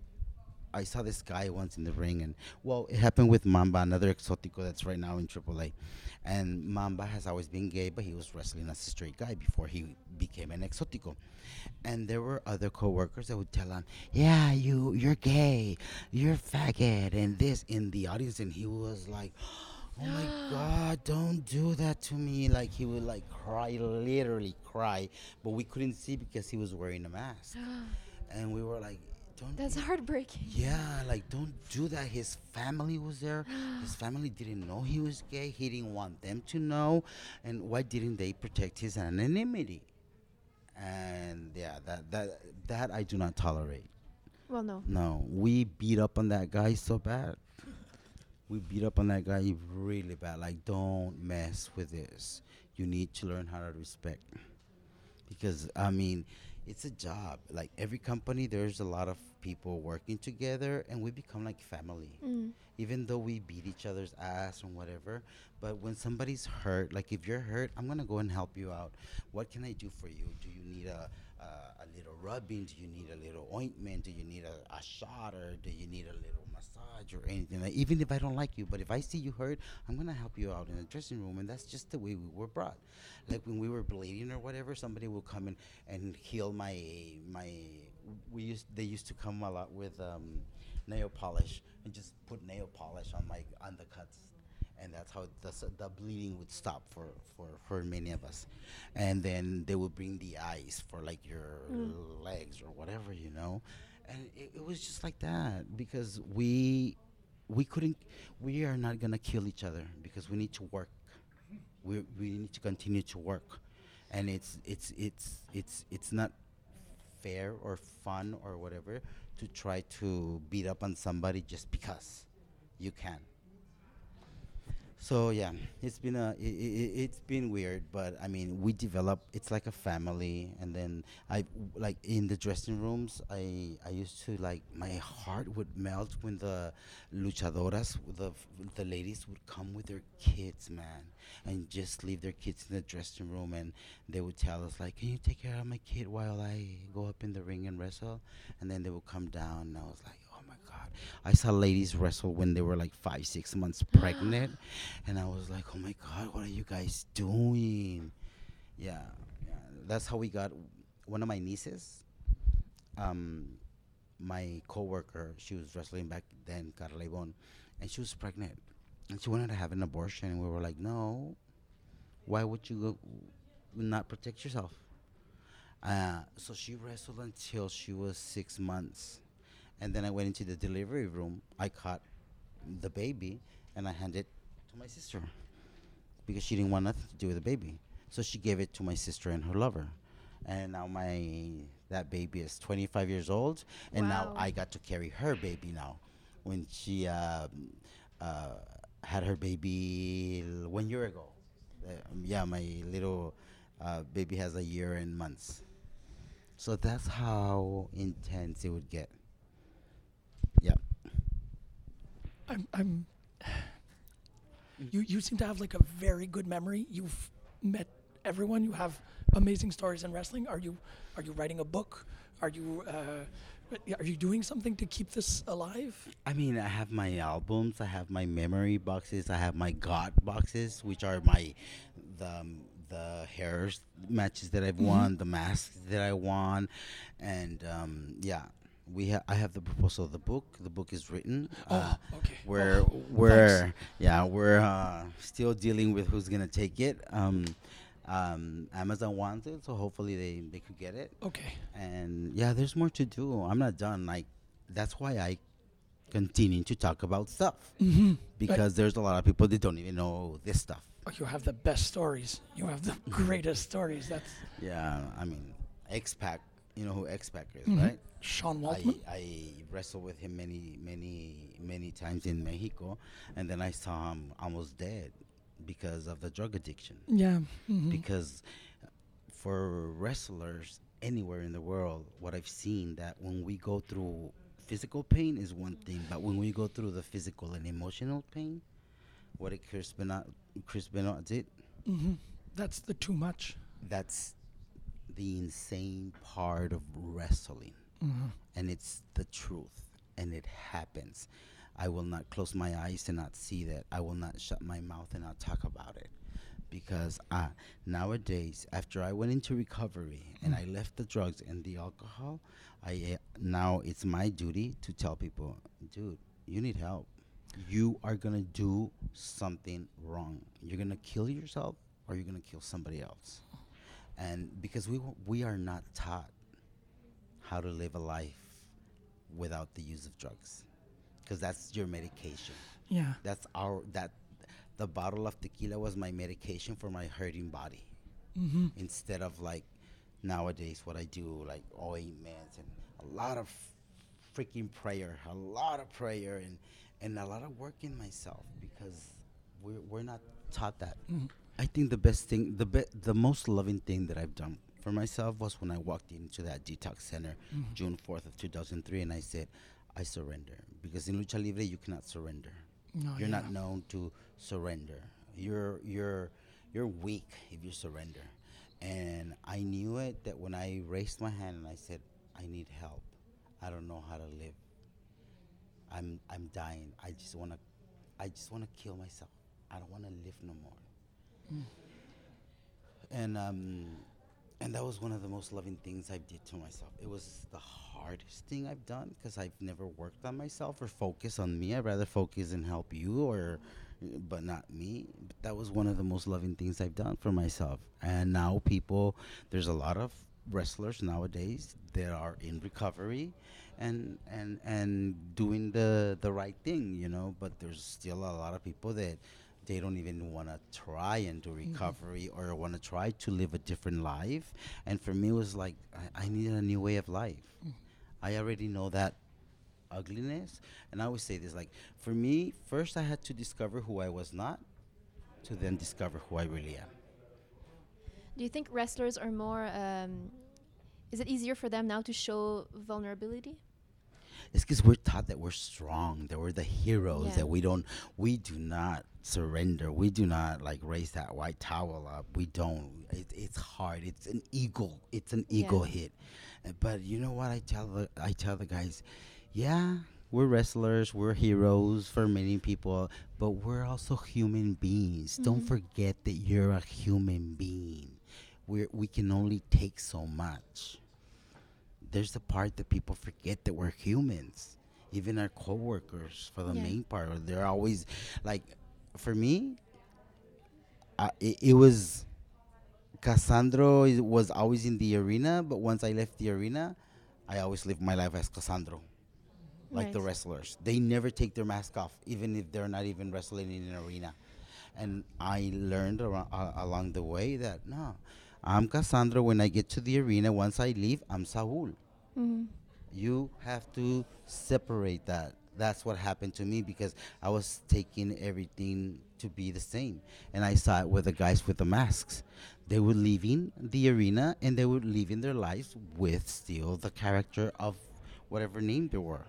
I saw this guy once in the ring, and well, it happened with Mamba, another exotico that's right now in AAA. And Mamba has always been gay, but he was wrestling as a straight guy before he became an exotico. And there were other coworkers that would tell him, "Yeah, you, you're gay, you're faggot," and this in the audience, and he was like. Oh my God! Don't do that to me! Like he would like cry, literally cry, but we couldn't see because he was wearing a mask and we were like, don't That's be- heartbreaking. yeah, like don't do that. His family was there. His family didn't know he was gay. He didn't want them to know. And why didn't they protect his anonymity? And yeah, that that that I do not tolerate. Well, no. No, we beat up on that guy so bad. We beat up on that guy really bad. Like, don't mess with this. You need to learn how to respect. Because I mean, it's a job. Like every company, there's a lot of people working together, and we become like family. Mm. Even though we beat each other's ass and whatever, but when somebody's hurt, like if you're hurt, I'm gonna go and help you out. What can I do for you? Do you need a a, a little rubbing? Do you need a little ointment? Do you need a, a shot or do you need a little massage or anything? Like, even if I don't like you, but if I see you hurt, I'm gonna help you out in the dressing room, and that's just the way we were brought. Like when we were bleeding or whatever, somebody will come in and heal my my. We used they used to come a lot with um, nail polish and just put nail polish on my on the cuts and that's how the, the bleeding would stop for, for, for many of us. And then they would bring the ice for like your legs or whatever, you know. And it, it was just like that because we we couldn't we are not gonna kill each other because we need to work. We we need to continue to work, and it's it's it's it's it's not fair or fun or whatever to try to beat up on somebody just because you can. So yeah, it's been a i i it's been weird, but I mean we develop. It's like a family, and then I like in the dressing rooms. I I used to like my heart would melt when the luchadoras, the the ladies would come with their kids, man, and just leave their kids in the dressing room, and they would tell us like, "Can you take care of my kid while I go up in the ring and wrestle?" And then they would come down, and I was like, "Oh my god!" I saw ladies wrestle when they were like five, six months pregnant, and I was like, "Oh my god, what are you guys doing?" Yeah, yeah. That's how we got one of my nieces. Um, my coworker, she was wrestling back then, Carla Ivon, and she was pregnant, and she wanted to have an abortion, and we were like, "No, why would you go, not protect yourself?" Uh, so she wrestled until she was six months. And then I went into the delivery room. I caught the baby and I handed it to my sister because she didn't want nothing to do with the baby. So she gave it to my sister and her lover. And now my that baby is 25 years old, and now I got to carry her baby now. When she um, uh, had her baby l- one year ago, uh, yeah, my little uh, baby has a year and months. So that's how intense it would get. Yeah. I'm, I'm. You you seem to have like a very good memory. You've met everyone. You have amazing stories in wrestling. Are you are you writing a book? Are you uh, are you doing something to keep this alive? I mean, I have my albums, I have my memory boxes, I have my God boxes, which are my the um, the hairs matches that I've won, the masks that I won, and um, yeah, we ha- I have the proposal of the book. The book is written. uh, Oh, okay. We're Oh, we're yeah we're uh, still dealing with who's gonna take it. Um, um, Amazon wants it, so hopefully they they could get it Okay. and yeah there's more to do i'm not done like that's why i continue to talk about stuff Mm-hmm. because there's a lot of people that don't even know this stuff Oh, you have the best stories. You have the greatest stories. That's yeah i mean x-pac you know who x-pac is Mhm. right Sean I, Waltman. I wrestled with him many many many times in mexico and then i saw him almost dead because of the drug addiction yeah. mhm. because for wrestlers anywhere in the world what i've seen that when we go through physical pain is one thing but when we go through the physical and emotional pain what it chris benoit chris benoit did Mhm. That's the too much. that's the insane part of wrestling. Mhm. and it's the truth. And it happens. I will not close my eyes and not see that. I will not shut my mouth and not talk about it. Because uh, nowadays after i went into recovery and i left the drugs and the alcohol i uh, now it's my duty to tell people dude you need help. You are gonna do something wrong. You're gonna kill yourself or you're gonna kill somebody else and because we w- we are not taught how to live a life without the use of drugs, because that's your medication. Yeah. That's our that the bottle of tequila was my medication for my hurting body. Mm-hmm. Instead of like nowadays what I do like ointments and a lot of freaking prayer, a lot of prayer and and a lot of work in myself because we're we're not taught that. I think the best thing, the be- the most loving thing that I've done for myself was when I walked into that detox center mm. June 4th of 2003 and I said I surrender because in lucha libre you cannot surrender. No, you're yeah. not known to surrender. You're you're you're weak if you surrender. And I knew it that when I raised my hand and I said I need help. I don't know how to live. I'm I'm dying. I just want to I just want to kill myself. I don't want to live no more. And um and that was one of the most loving things I did to myself. It was the hardest thing I've done because I've never worked on myself or focused on me. I'd rather focus and help you or but not me. But that was one of the most loving things I've done for myself. And now people there's a lot of wrestlers nowadays that are in recovery and and and doing the the right thing, you know, but there's still a lot of people that they don't even want to try and do recovery or want to try to live a different life. And for me, it was like I, I needed a new way of life. I already know that ugliness, and I always say this: like for me, first I had to discover who I was not, to then discover who I really am. Do you think wrestlers are more? Um, is it easier for them now to show vulnerability? It's because we're taught that we're strong, that we're the heroes, Yeah. that we don't, we do not surrender. We do not like raise that white towel up. We don't. It, it's hard. It's an ego. It's an ego Yeah. hit. Uh, But you know what I tell the I tell the guys, yeah, we're wrestlers, we're heroes for many people, but we're also human beings. Don't Mhm. forget that you're a human being. We we can only take so much there's the part that people forget that we're humans. Even our coworkers, for the Yeah. main part, they're always like, for me, I, it, it was Cassandro is- was always in the arena, but once I left the arena, I always lived my life as Cassandro, like the wrestlers. They never take their mask off, even if they're not even wrestling in an arena. And I learned ar- uh, along the way that no, I'm Cassandro. When I get to the arena, once I leave, I'm Saul. Mm-hmm. You have to separate that. That's what happened to me because I was taking everything to be the same. And I saw it with the guys with the masks. They were leaving the arena and they were leaving their lives with still the character of whatever name they were.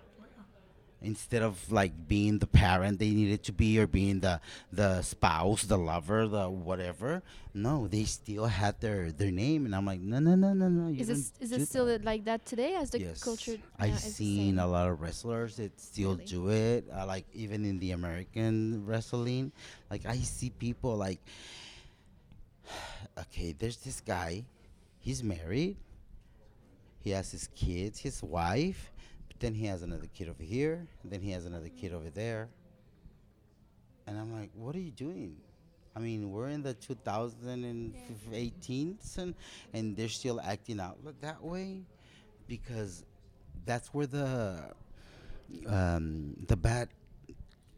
Instead of like being the parent they needed to be or being the the spouse, the lover, the whatever. No, they still had their their name and I'm like, no no no no no. you Is this is it still that." like that today as the yes. culture? I've seen a lot of wrestlers that still Really? do it. Uh, like even in the American wrestling, like I see people like, okay, there's this guy, he's married, he has his kids, his wife, then he has another kid over here, then he has another kid over there, and I'm like, what are you doing? I mean, we're in the 2018s, and and they're still acting out that way, because that's where the um, the bad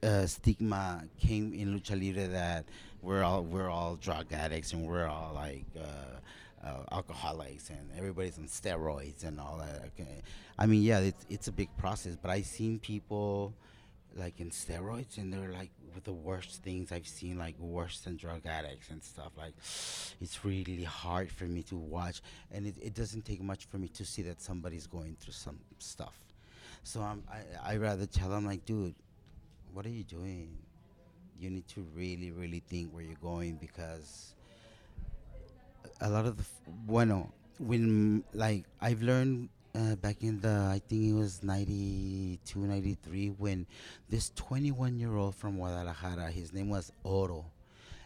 uh, stigma came in lucha libre that we're all we're all drug addicts and we're all like uh, uh, alcoholics and everybody's on steroids and all that. Okay. I mean, yeah, it's it's a big process, but I've seen people like in steroids and they're like with the worst things I've seen, like worse than drug addicts and stuff. Like, it's really hard for me to watch, and it, it doesn't take much for me to see that somebody's going through some stuff. So I'm, I I rather tell them like, dude, what are you doing? You need to really really think where you're going because a lot of the bueno when like I've learned uh, back in the I think it was 92 93 when this 21 year old from Guadalajara his name was Oro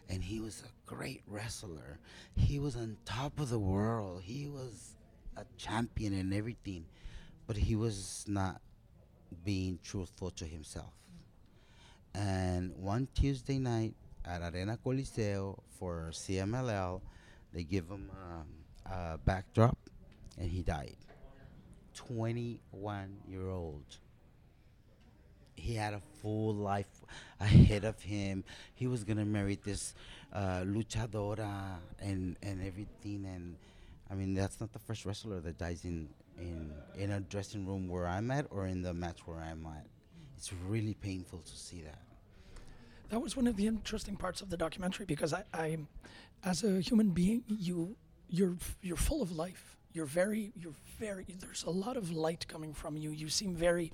and he was a great wrestler. He was on top of the world. He was a champion and everything but he was not being truthful to himself. And one Tuesday night at Arena Coliseo for CMLL, they give him um, a backdrop, and he died. 21 year old. He had a full life ahead of him. He was gonna marry this uh, luchadora and and everything. And I mean, that's not the first wrestler that dies in in in a dressing room where I'm at or in the match where I'm at. It's really painful to see that. That was one of the interesting parts of the documentary because I, I as a human being, you you're you're full of life. You're very you're very there's a lot of light coming from you. You seem very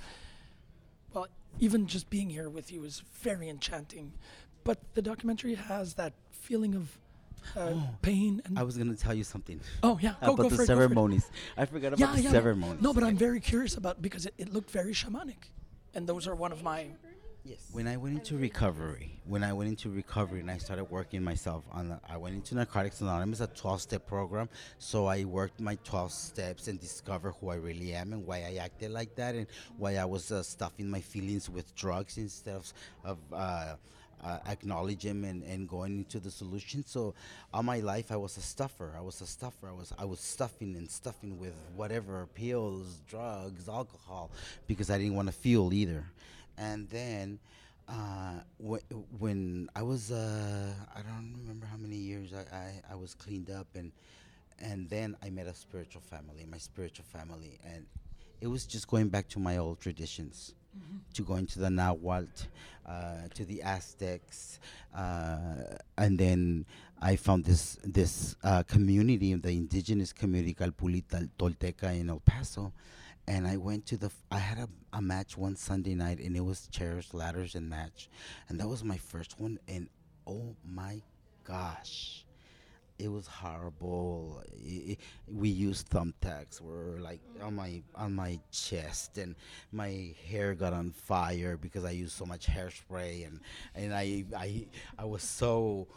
well, even just being here with you is very enchanting. But the documentary has that feeling of uh, pain and I was gonna tell you something oh yeah, go, about go the for it, go for it. ceremonies. I forgot about Yeah, the yeah. ceremonies. No, but I'm very curious about because it, it looked very shamanic, and those are one of my. Yes. When I went into recovery, when I went into recovery and I started working myself on the, I went into Narcotics Anonymous, a 12 step program. So I worked my 12 steps and discovered who I really am and why I acted like that and why I was uh, stuffing my feelings with drugs instead of, of uh, uh, acknowledging them and, and going into the solution. So all my life I was a stuffer. I was a stuffer. I was I was stuffing and stuffing with whatever pills, drugs, alcohol, because I didn't want to feel either. And then uh, wh- when I was uh, I don't remember how many years I, I, I was cleaned up and and then I met a spiritual family, my spiritual family, and it was just going back to my old traditions, to going to the Nahuatl, uh, to the Aztecs, uh, and then I found this this uh, community, the indigenous community, Calpulita Tolteca in El Paso, and I went to the. I had a, a match one Sunday night, and it was chairs, ladders, and match, and that was my first one, and oh my gosh it was horrible. I i we used thumbtacks. Were like on my on my chest, and my hair got on fire because I used so much hairspray, and and I I I was so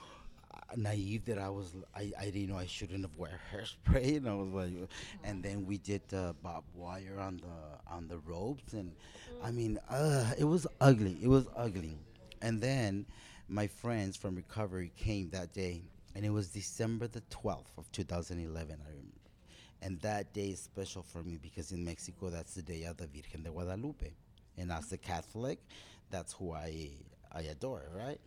naive that I was I, I didn't know I shouldn't have wear hairspray, and I was like, and then we did uh, barbed wire on the on the ropes, and I mean, uh, it was ugly. It was ugly, and then my friends from recovery came that day and it was December the 12th of 2011 I remember. and that day is special for me because in Mexico that's the day of the Virgen de Guadalupe and as a Catholic that's who I I adore right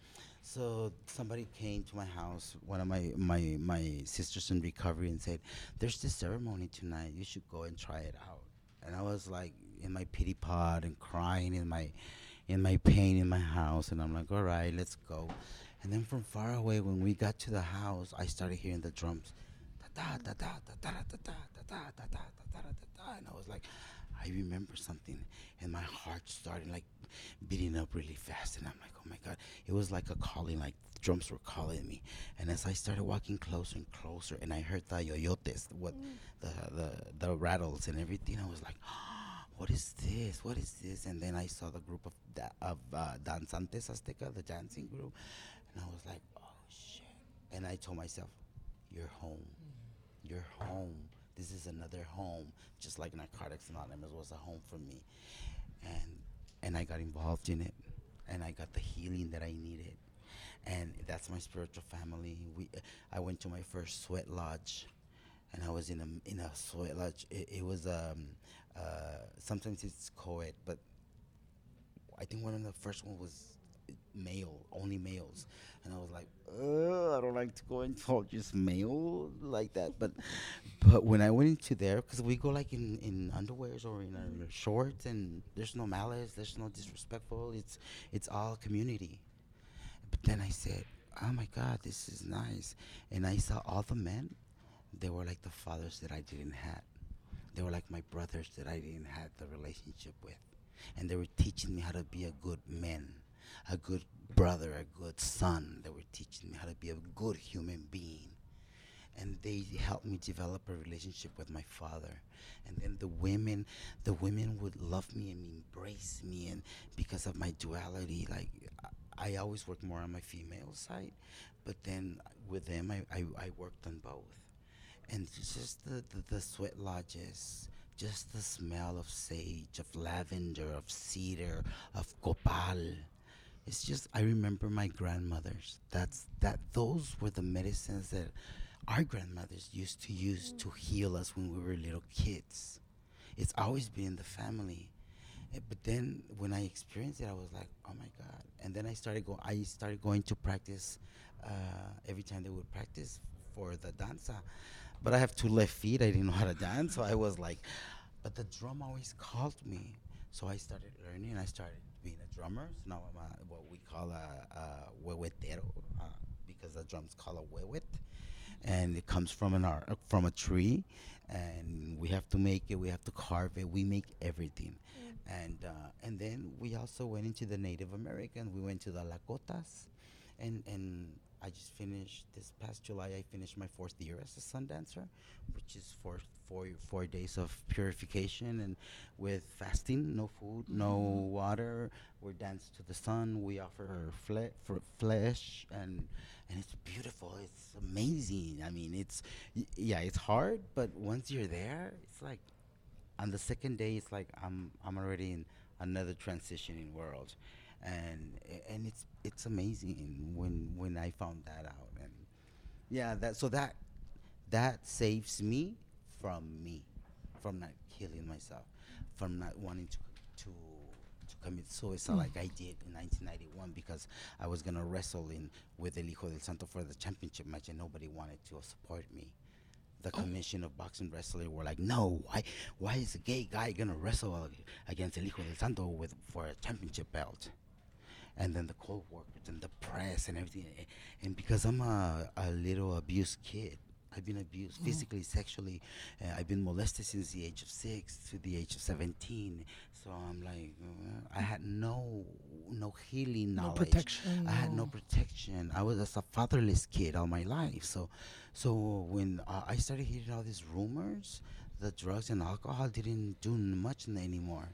so somebody came to my house, one of my, my, my sisters in recovery, and said, There's this ceremony tonight. You should go and try it out. And I was like in my pity pot and crying in my, in my pain in my house. And I'm like, All right, let's go. And then from far away, when we got to the house, I started hearing the drums. And I was like, I remember something, and my heart started like beating up really fast, and I'm like, oh my god, it was like a calling, like drums were calling me. And as I started walking closer and closer, and I heard the yoyotes, what the the the rattles and everything, I was like. What is this? What is this? And then I saw the group of da- of uh, danzantes azteca, the dancing group, and I was like, oh shit. And I told myself, you're home. You're home. This is another home. Just like Narcotics Anonymous was a home for me. And and I got involved in it. And I got the healing that I needed. And that's my spiritual family. We I went to my first sweat lodge and I was in a in a sweat lodge. It, it was um uh sometimes it's co-ed, but I think one of the first one was male, only males, and I was like, don't like to go into just male like that. But but when I went into there, because we go like in in underwears or in our mm-hmm. shorts, and there's no malice, there's no disrespectful. It's it's all community. But then I said, oh my God, this is nice, and I saw all the men. They were like the fathers that I didn't have. They were like my brothers that I didn't have the relationship with. And they were teaching me how to be a good man, a good brother, a good son. They were teaching me how to be a good human being. And they helped me develop a relationship with my father. And then the women, the women would love me and embrace me. And because of my duality, like I, I always worked more on my female side, but then with them, I, I, I worked on both and just the, the, the sweat lodges, just the smell of sage, of lavender, of cedar, of copal. It's just I remember my grandmothers. That's that those were the medicines that our grandmothers used to use to heal us when we were little kids. it's always been in the family. Eh, But then when I experienced it, I was like, oh my god! And then I started go. I started going to practice uh, every time they would practice for the danza. But I have two left feet. I didn't know how to dance, so I was like, but the drum always called me. So I started learning. I started being a drummer. So now I'm a, what we call a, a huehuetero, uh, because the drum's called a huehuet, and it comes from an ar- uh, from a tree, and we have to make it. We have to carve it. We make everything, and uh, and then we also went into the Native American. We went to the Lakotas, and and I just finished this past July. I finished my fourth year as a sun dancer, which is four four four days of purification and with fasting, no food, no mm-hmm. water. We dance to the sun. We offer fle- for flesh, and and it's beautiful. It's amazing. I mean, it's y- yeah, it's hard, but once you're there, it's like on the second day it's like i'm i'm already in another transitioning world and and it's it's amazing when when i found that out and yeah that so that that saves me from me from not killing myself from not wanting to to to commit suicide hmm. like I did in 1991 because I was gonna wrestle in with El Hijo del Santo for the championship match and nobody wanted to support me. The oh. commission of boxing wrestler were like, no, why, why is a gay guy gonna wrestle against El Hijo del Santo with for a championship belt? And then the co-workers and the press and everything, and because I'm a, a little abused kid, I've been abused physically, sexually. Uh, I've been molested since the age of six to the age of seventeen. So I'm like, uh, I had no no healing No protection, I had no no- protection. I was just a fatherless kid all my life. So, so when uh, I started hearing all these rumors, the drugs and alcohol didn't do much anymore.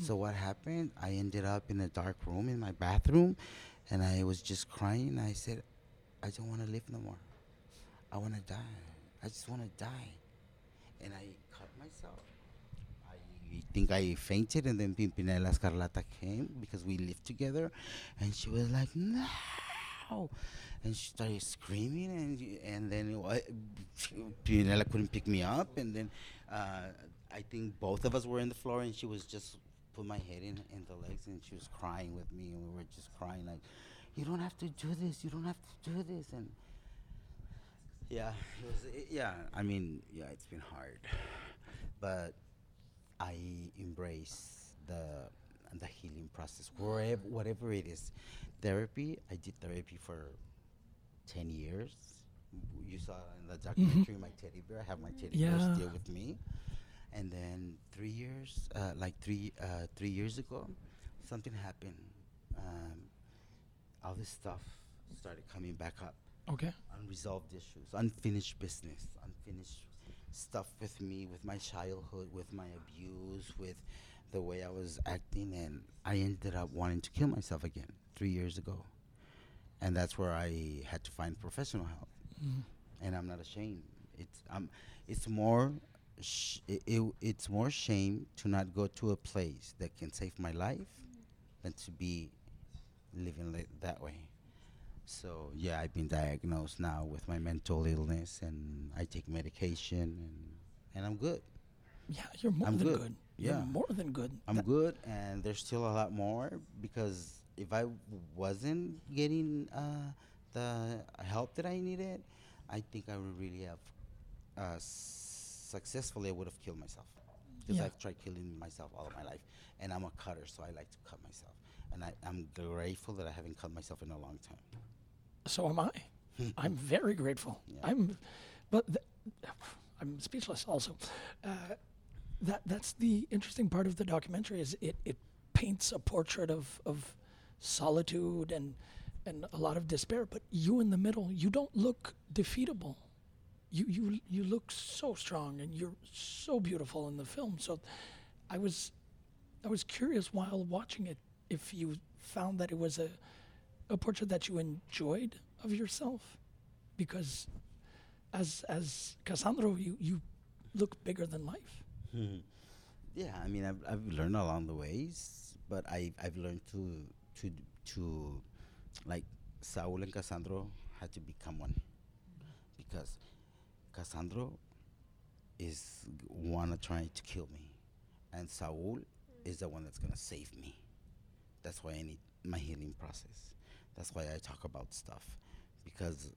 So what happened? I ended up in a dark room in my bathroom, and I was just crying. I said, I don't want to live no more. I want to die. I just want to die. And I cut myself. I think I fainted, and then Pimpinela Escarlata came because we lived together, and she was like, "No!" and she started screaming, and and then Pimpinela couldn't pick me up, and then uh, I think both of us were in the floor, and she was just put my head in in the legs, and she was crying with me, and we were just crying like, "You don't have to do this. You don't have to do this," and yeah, it was, it, yeah. I mean, yeah, it's been hard, but I embrace the the healing process, wherever whatever it is. Therapy. I did therapy for ten years. You saw in the documentary mm-hmm. my teddy bear. I have my teddy bear still with me. And then three years, uh, like three uh, three years ago, something happened. Um, all this stuff started coming back up Okay. unresolved issues, unfinished business, unfinished stuff with me, with my childhood, with my abuse, with the way I was acting, and I ended up wanting to kill myself again three years ago, and that's where I had to find professional help, and I'm not ashamed. It's um, it's more. Sh- it, it, it's more shame to not go to a place that can save my life than to be living li- that way. So yeah, I've been diagnosed now with my mental illness, and I take medication, and and I'm good. Yeah, you're more I'm than good. good. Yeah. You're more than good. I'm good, and there's still a lot more because if I wasn't getting uh, the help that I needed, I think I would really have uh, successfully. I would have killed myself because Yeah. I've tried killing myself all of my life, and I'm a cutter, so I like to cut myself. And I, I'm grateful that I haven't cut myself in a long time. So am I. I'm very grateful. Yeah. I'm, but th- I'm speechless. Also, uh, that that's the interesting part of the documentary is it it paints a portrait of of solitude and and a lot of despair. But you in the middle, you don't look defeatable. You you you look so strong and you're so beautiful in the film. So, I was I was curious while watching it if you found that it was a a portrait that you enjoyed of yourself. Because as as Cassandro you you look bigger than life. Hmm. Yeah, I mean, I've, I've learned along the ways, but I I've learned to to to like Saul and Cassandro had to become one. Because Cassandro is wanna try to kill me, and Saul is the one that's gonna save me. That's why I need my healing process. That's why I talk about stuff because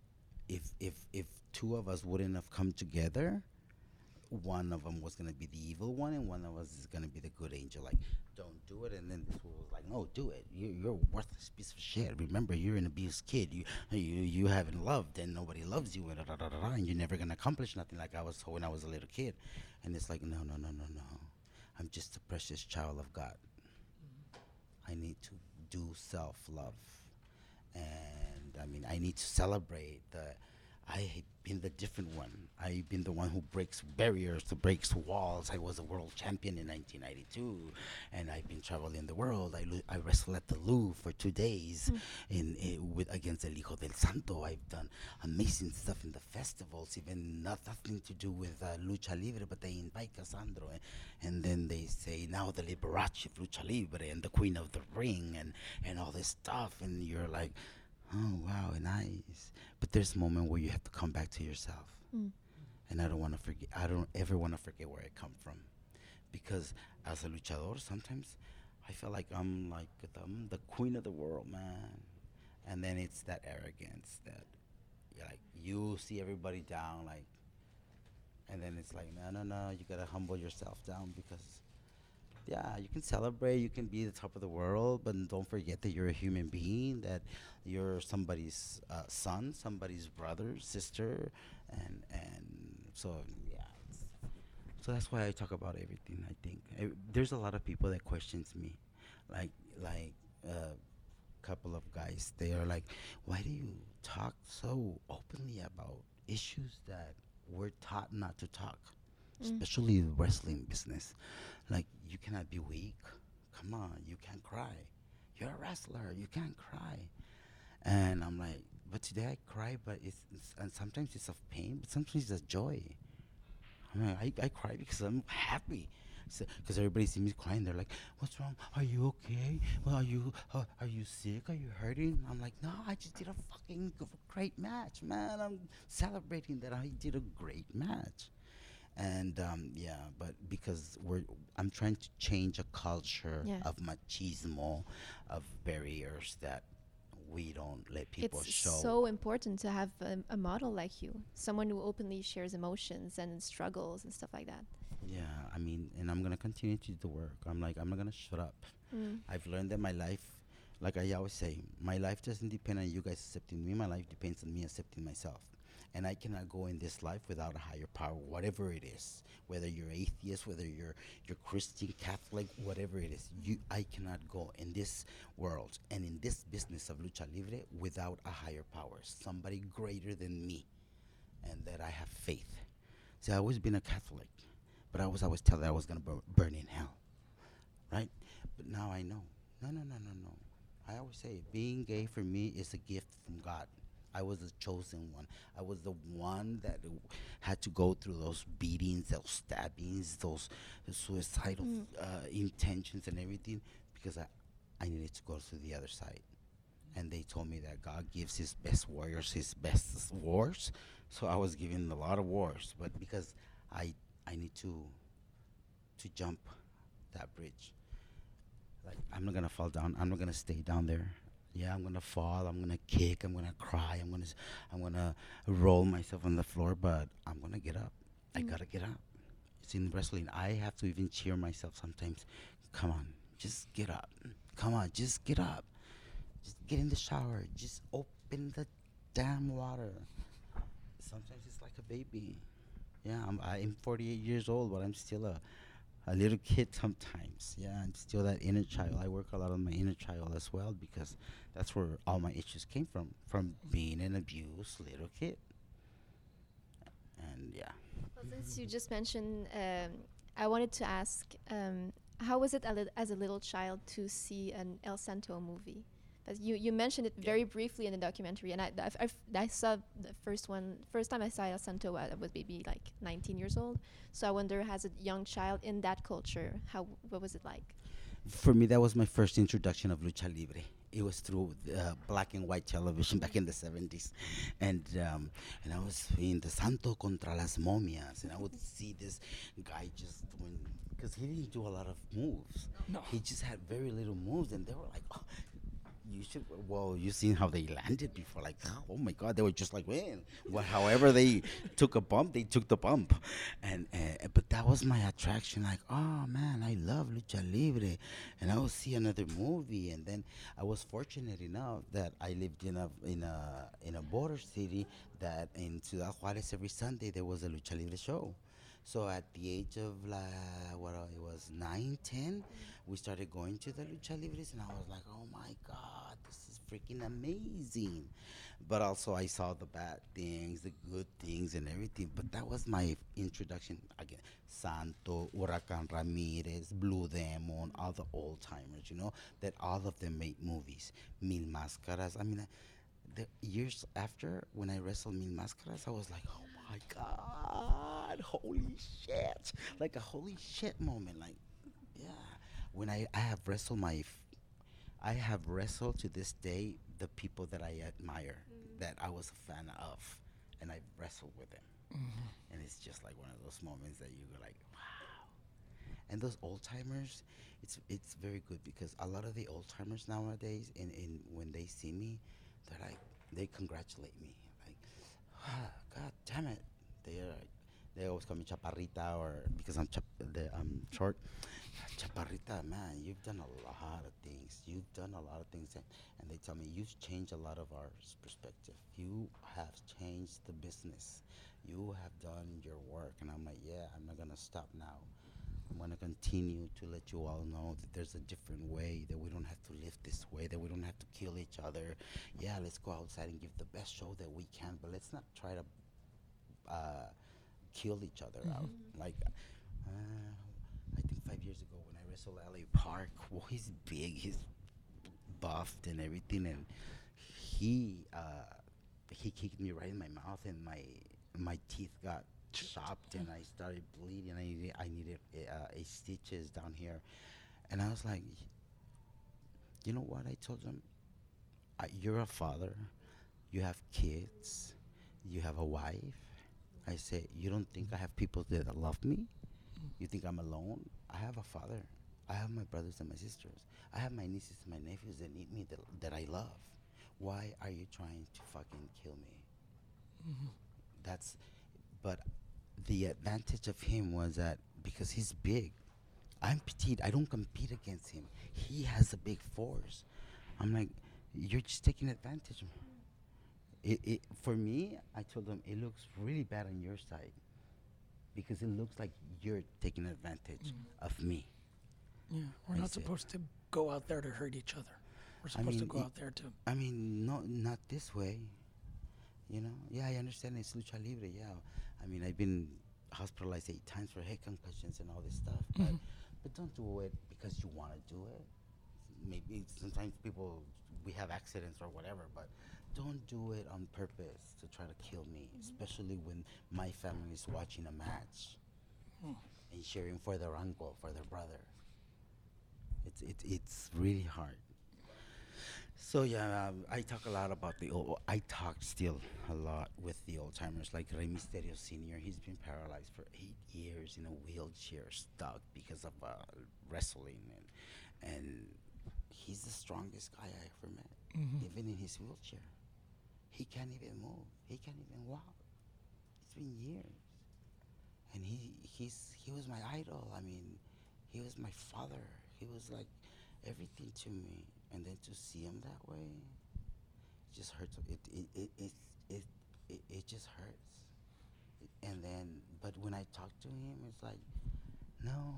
if if if two of us wouldn't have come together, one of them was gonna be the evil one, and one of us is gonna be the good angel. Like, don't do it, and then this one was like, no, do it. You, you're a worthless piece of shit. Remember, you're an abused kid. You you you haven't loved, and nobody loves you, and, da, da, da, da, and you're never gonna accomplish nothing. Like I was told when I was a little kid, and it's like, no, no, no, no, no. I'm just a precious child of God. Mm-hmm. I need to do self love. And I mean, I need to celebrate that I've been the different one. I've been the one who breaks barriers, who breaks walls. I was a world champion in 1992, and I've been traveling the world. I, lo- I wrestled at the Louvre for two days in, eh, with against El Hijo del Santo. I've done amazing stuff in the festivals, even not, nothing to do with uh, lucha libre, but they invite Cassandro, and, and then they say now the Liberace of lucha libre and the Queen of the Ring and and all this stuff, and you're like, oh wow, nice. But there's a moment where you have to come back to yourself, mm. and I don't want to forget. I don't ever want to forget where I come from, because as a luchador, sometimes I feel like I'm like the, I'm the queen of the world, man. And then it's that arrogance that, you're like you see everybody down, like, and then it's like no, no, no, you gotta humble yourself down because yeah, you can celebrate, you can be the top of the world, but don't forget that you're a human being, that you're somebody's uh, son, somebody's brother, sister, and and so yeah. So that's why I talk about everything. I think Eh, there's a lot of people that questions me, like like a couple of guys. They are like, why do you talk so openly about issues that we're taught not to talk? especially the wrestling business. Like you cannot be weak. Come on, you can't cry. You're a wrestler. You can't cry. And I'm like, but today I cry, but it's, it's and sometimes it's of pain, but sometimes it's a joy. I mean, I, I cry because I'm happy. Because everybody sees me crying, they're like, "What's wrong? Are you okay? Well, are you uh, are you sick? Are you hurting?" I'm like, "No, I just did a fucking great match, man. I'm celebrating that I did a great match." And um, yeah, but because we're, I'm trying to change a culture Yeah. of machismo, of barriers that we don't let people it's show. so important to have a, a model like you, someone who openly shares emotions and struggles and stuff like that. yeah, I mean, and I'm gonna continue to do the work. I'm like, I'm not gonna shut up. Mm. I've learned that my life, like I always say, my life doesn't depend on you guys accepting me. My life depends on me accepting myself. And I cannot go in this life without a higher power, whatever it is. Whether you're atheist, whether you're you're Christian, Catholic, whatever it is, you I cannot go in this world and in this business of lucha libre without a higher power, somebody greater than me, and that I have faith. See, I've always been a Catholic, but I was always told that I was gonna bur- burn in hell right? But now I know. No, no, no, no, no. I always say being gay for me is a gift from God. I was the chosen one. I was the one that had to go through those beatings, those stabbings, those suicidal uh, intentions and everything because I, I needed to go to the other side. And they told me that God gives his best warriors his best wars. So I was given a lot of wars, but because I I need to to jump that bridge. Like I'm not gonna fall down. I'm not gonna stay down there. Yeah, I'm gonna fall. I'm gonna kick. I'm gonna cry. I'm gonna I'm gonna roll myself on the floor, but I'm gonna get up. I mm. gotta get up. It's in wrestling. I have to even cheer myself sometimes. Come on, just get up. Come on, just get up. Just get in the shower. Just open the damn water. Sometimes it's like a baby. Yeah, I'm I'm 48 years old, but I'm still a a little kid sometimes. Yeah, I'm still that inner child. I work a lot on my inner child as well because that's where all my issues came from, from being an abused little kid. And yeah, Well, since you just mentioned, um, I wanted to ask, um, how was it as a little child to see an El Santo movie? 'Cause you you mentioned it very briefly in the documentary, and I I've, I've, I saw the first one first time I saw El Santo I was maybe like 19 years old. So I wonder, as a young child in that culture, how what was it like? for me, that was my first introduction of lucha libre. It was through uh, black and white television back in the 70s. And um, and I was in the Santo contra las momias, and I would see this guy just doing, because he didn't do a lot of moves. No. He just had very little moves, and they were like, oh, you should, well, you seen how they landed before. Like, oh my God, they were just like, man, well, however they took a bump, they took the bump. And, uh, but that was my attraction. Like, oh man, I love Lucha Libre. And I would see another movie. And then I was fortunate enough that I lived in a, in a, in a border city that in Ciudad Juarez every Sunday there was a Lucha Libre show. So at the age of like what it was nine, ten, we started going to the lucha libres, and I was like, oh my god, this is freaking amazing. But also I saw the bad things, the good things, and everything. But that was my introduction again. Santo, Huracan Ramirez, Blue Demon, all the old timers, you know, that all of them made movies. Mil Máscaras. I mean. Uh, the years after when I wrestled Mil Máscaras, I was like, oh my god, holy shit, like a holy shit moment. Like, when I I have wrestled my, f- I have wrestled to this day the people that I admire, that I was a fan of, and I wrestled with them, and it's just like one of those moments that you go like, wow. And those old timers, it's it's very good because a lot of the old timers nowadays, in, in when they see me, they're like they congratulate me. Like, ah, God damn it, they're like, they always call me chaparrita or because I'm chap- the, I'm short. Chaparrita, man, you've done a lot of things. You've done a lot of things, and, and they tell me you've changed a lot of our perspective. You have changed the business. You have done your work, and I'm like, yeah, I'm not gonna stop now. I'm gonna continue to let you all know that there's a different way, that we don't have to live this way, that we don't have to kill each other. Yeah, let's go outside and give the best show that we can, but let's not try to uh, kill each other out. Like, uh, five years ago when I wrestled LA Park, well, he's big, he's buffed and everything, and he uh, he kicked me right in my mouth, and my my teeth got chopped, and I started bleeding. I needed I needed uh, stitches down here, and I was like, you know what? I told him, I, you're a father, you have kids, you have a wife. I said, you don't think I have people that love me? You think I'm alone? I have a father. I have my brothers and my sisters. I have my nieces and my nephews that need me that, that I love. Why are you trying to fucking kill me? Mm-hmm. That's, but the advantage of him was that because he's big, I'm petite. I don't compete against him. He has a big force. I'm like, you're just taking advantage of me. It, it, for me, I told him it looks really bad on your side because it looks like you're taking advantage mm. of me. Yeah, we're not supposed to go out there to hurt each other. We're I supposed to mean, go it- out there to. I mean, no, not this way. You know? Yeah, I understand it's lucha libre. Yeah, I mean, I've been hospitalized eight times for head concussions and all this stuff. But, mm-hmm. but don't do it because you want to do it. Maybe sometimes people we have accidents or whatever, but don't do it on purpose to try to kill me, especially when my family is watching a match and cheering for their uncle, for their brother. It's it, it's really hard. So yeah, um, I talk a lot about the old. I talk still a lot with the old timers, like Rey Misterio Senior. He's been paralyzed for eight years in a wheelchair, stuck because of uh, wrestling, and and he's the strongest guy I ever met. Even in his wheelchair, he can't even move. He can't even walk. It's been years, and he he's he was my idol. I mean, he was my father. He was like everything to me, and then to see him that way, it just hurts. It it it it it, it, it just hurts. And then, but when I talk to him, it's like, no,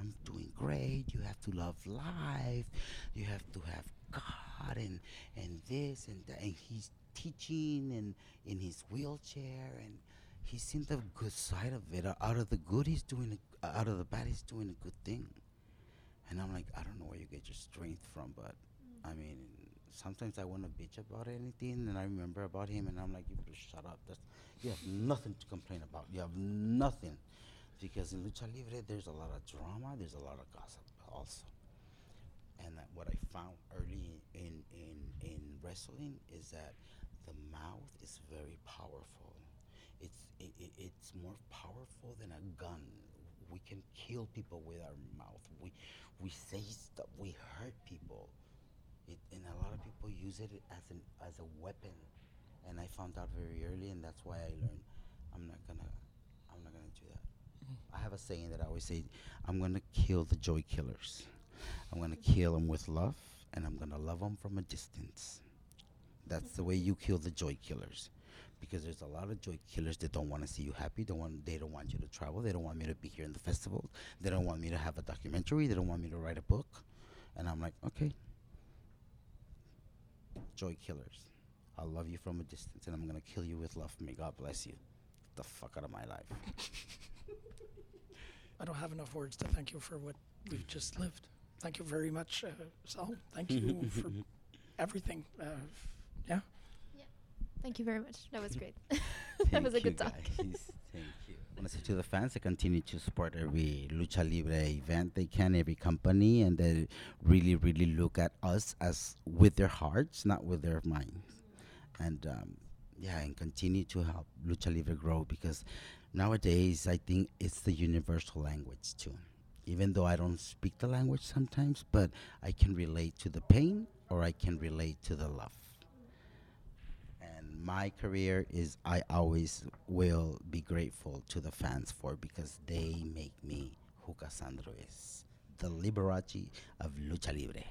I'm doing great. You have to love life. You have to have God and and this and that. And he's teaching and in his wheelchair and. He's seen the good side of it. Out of the good, he's doing. A, out of the bad, he's doing a good thing. And I'm like, I don't know where you get your strength from, but I mm. mean, sometimes I want to bitch about anything, and I remember about him, and I'm like, you better shut up. That's, you have nothing to complain about. You have nothing, because in lucha libre, there's a lot of drama, there's a lot of gossip also. And what I found early in in in wrestling is that the mouth is very powerful. It's it, it, it's more powerful than a gun. We can kill people with our mouth. We we say stuff. We hurt people. It, and a lot of people use it as an as a weapon. And I found out very early, and that's why I learned I'm not gonna I'm not gonna do that. I have a saying that I always say, I'm gonna kill the joy killers. I'm gonna kill them with love, and I'm gonna love them from a distance. That's the way you kill the joy killers, because there's a lot of joy killers that don't want to see you happy. Don't want. They don't want you to travel. They don't want me to be here in the festival. They don't want me to have a documentary. They don't want me to write a book. And I'm like, okay. Joy killers. I'll love you from a distance, and I'm gonna kill you with love. May God bless you. Get the fuck out of my life. I don't have enough words to thank you for what we've just lived. Thank you very much, uh, Sal. Thank you for everything. Uh, yeah. Thank you very much. That was great. That was a good talk. Thank you. I want to say to the fans, they continue to support every lucha libre event they can, every company, and they really, really look at us as with their hearts, not with their minds. And um, yeah, and continue to help lucha libre grow because nowadays I think it's the universal language too. Even though I don't speak the language sometimes, but I can relate to the pain or I can relate to the love and my career is I always will be grateful to the fans for because they make me who Cassandro is, the Liberace of Lucha Libre.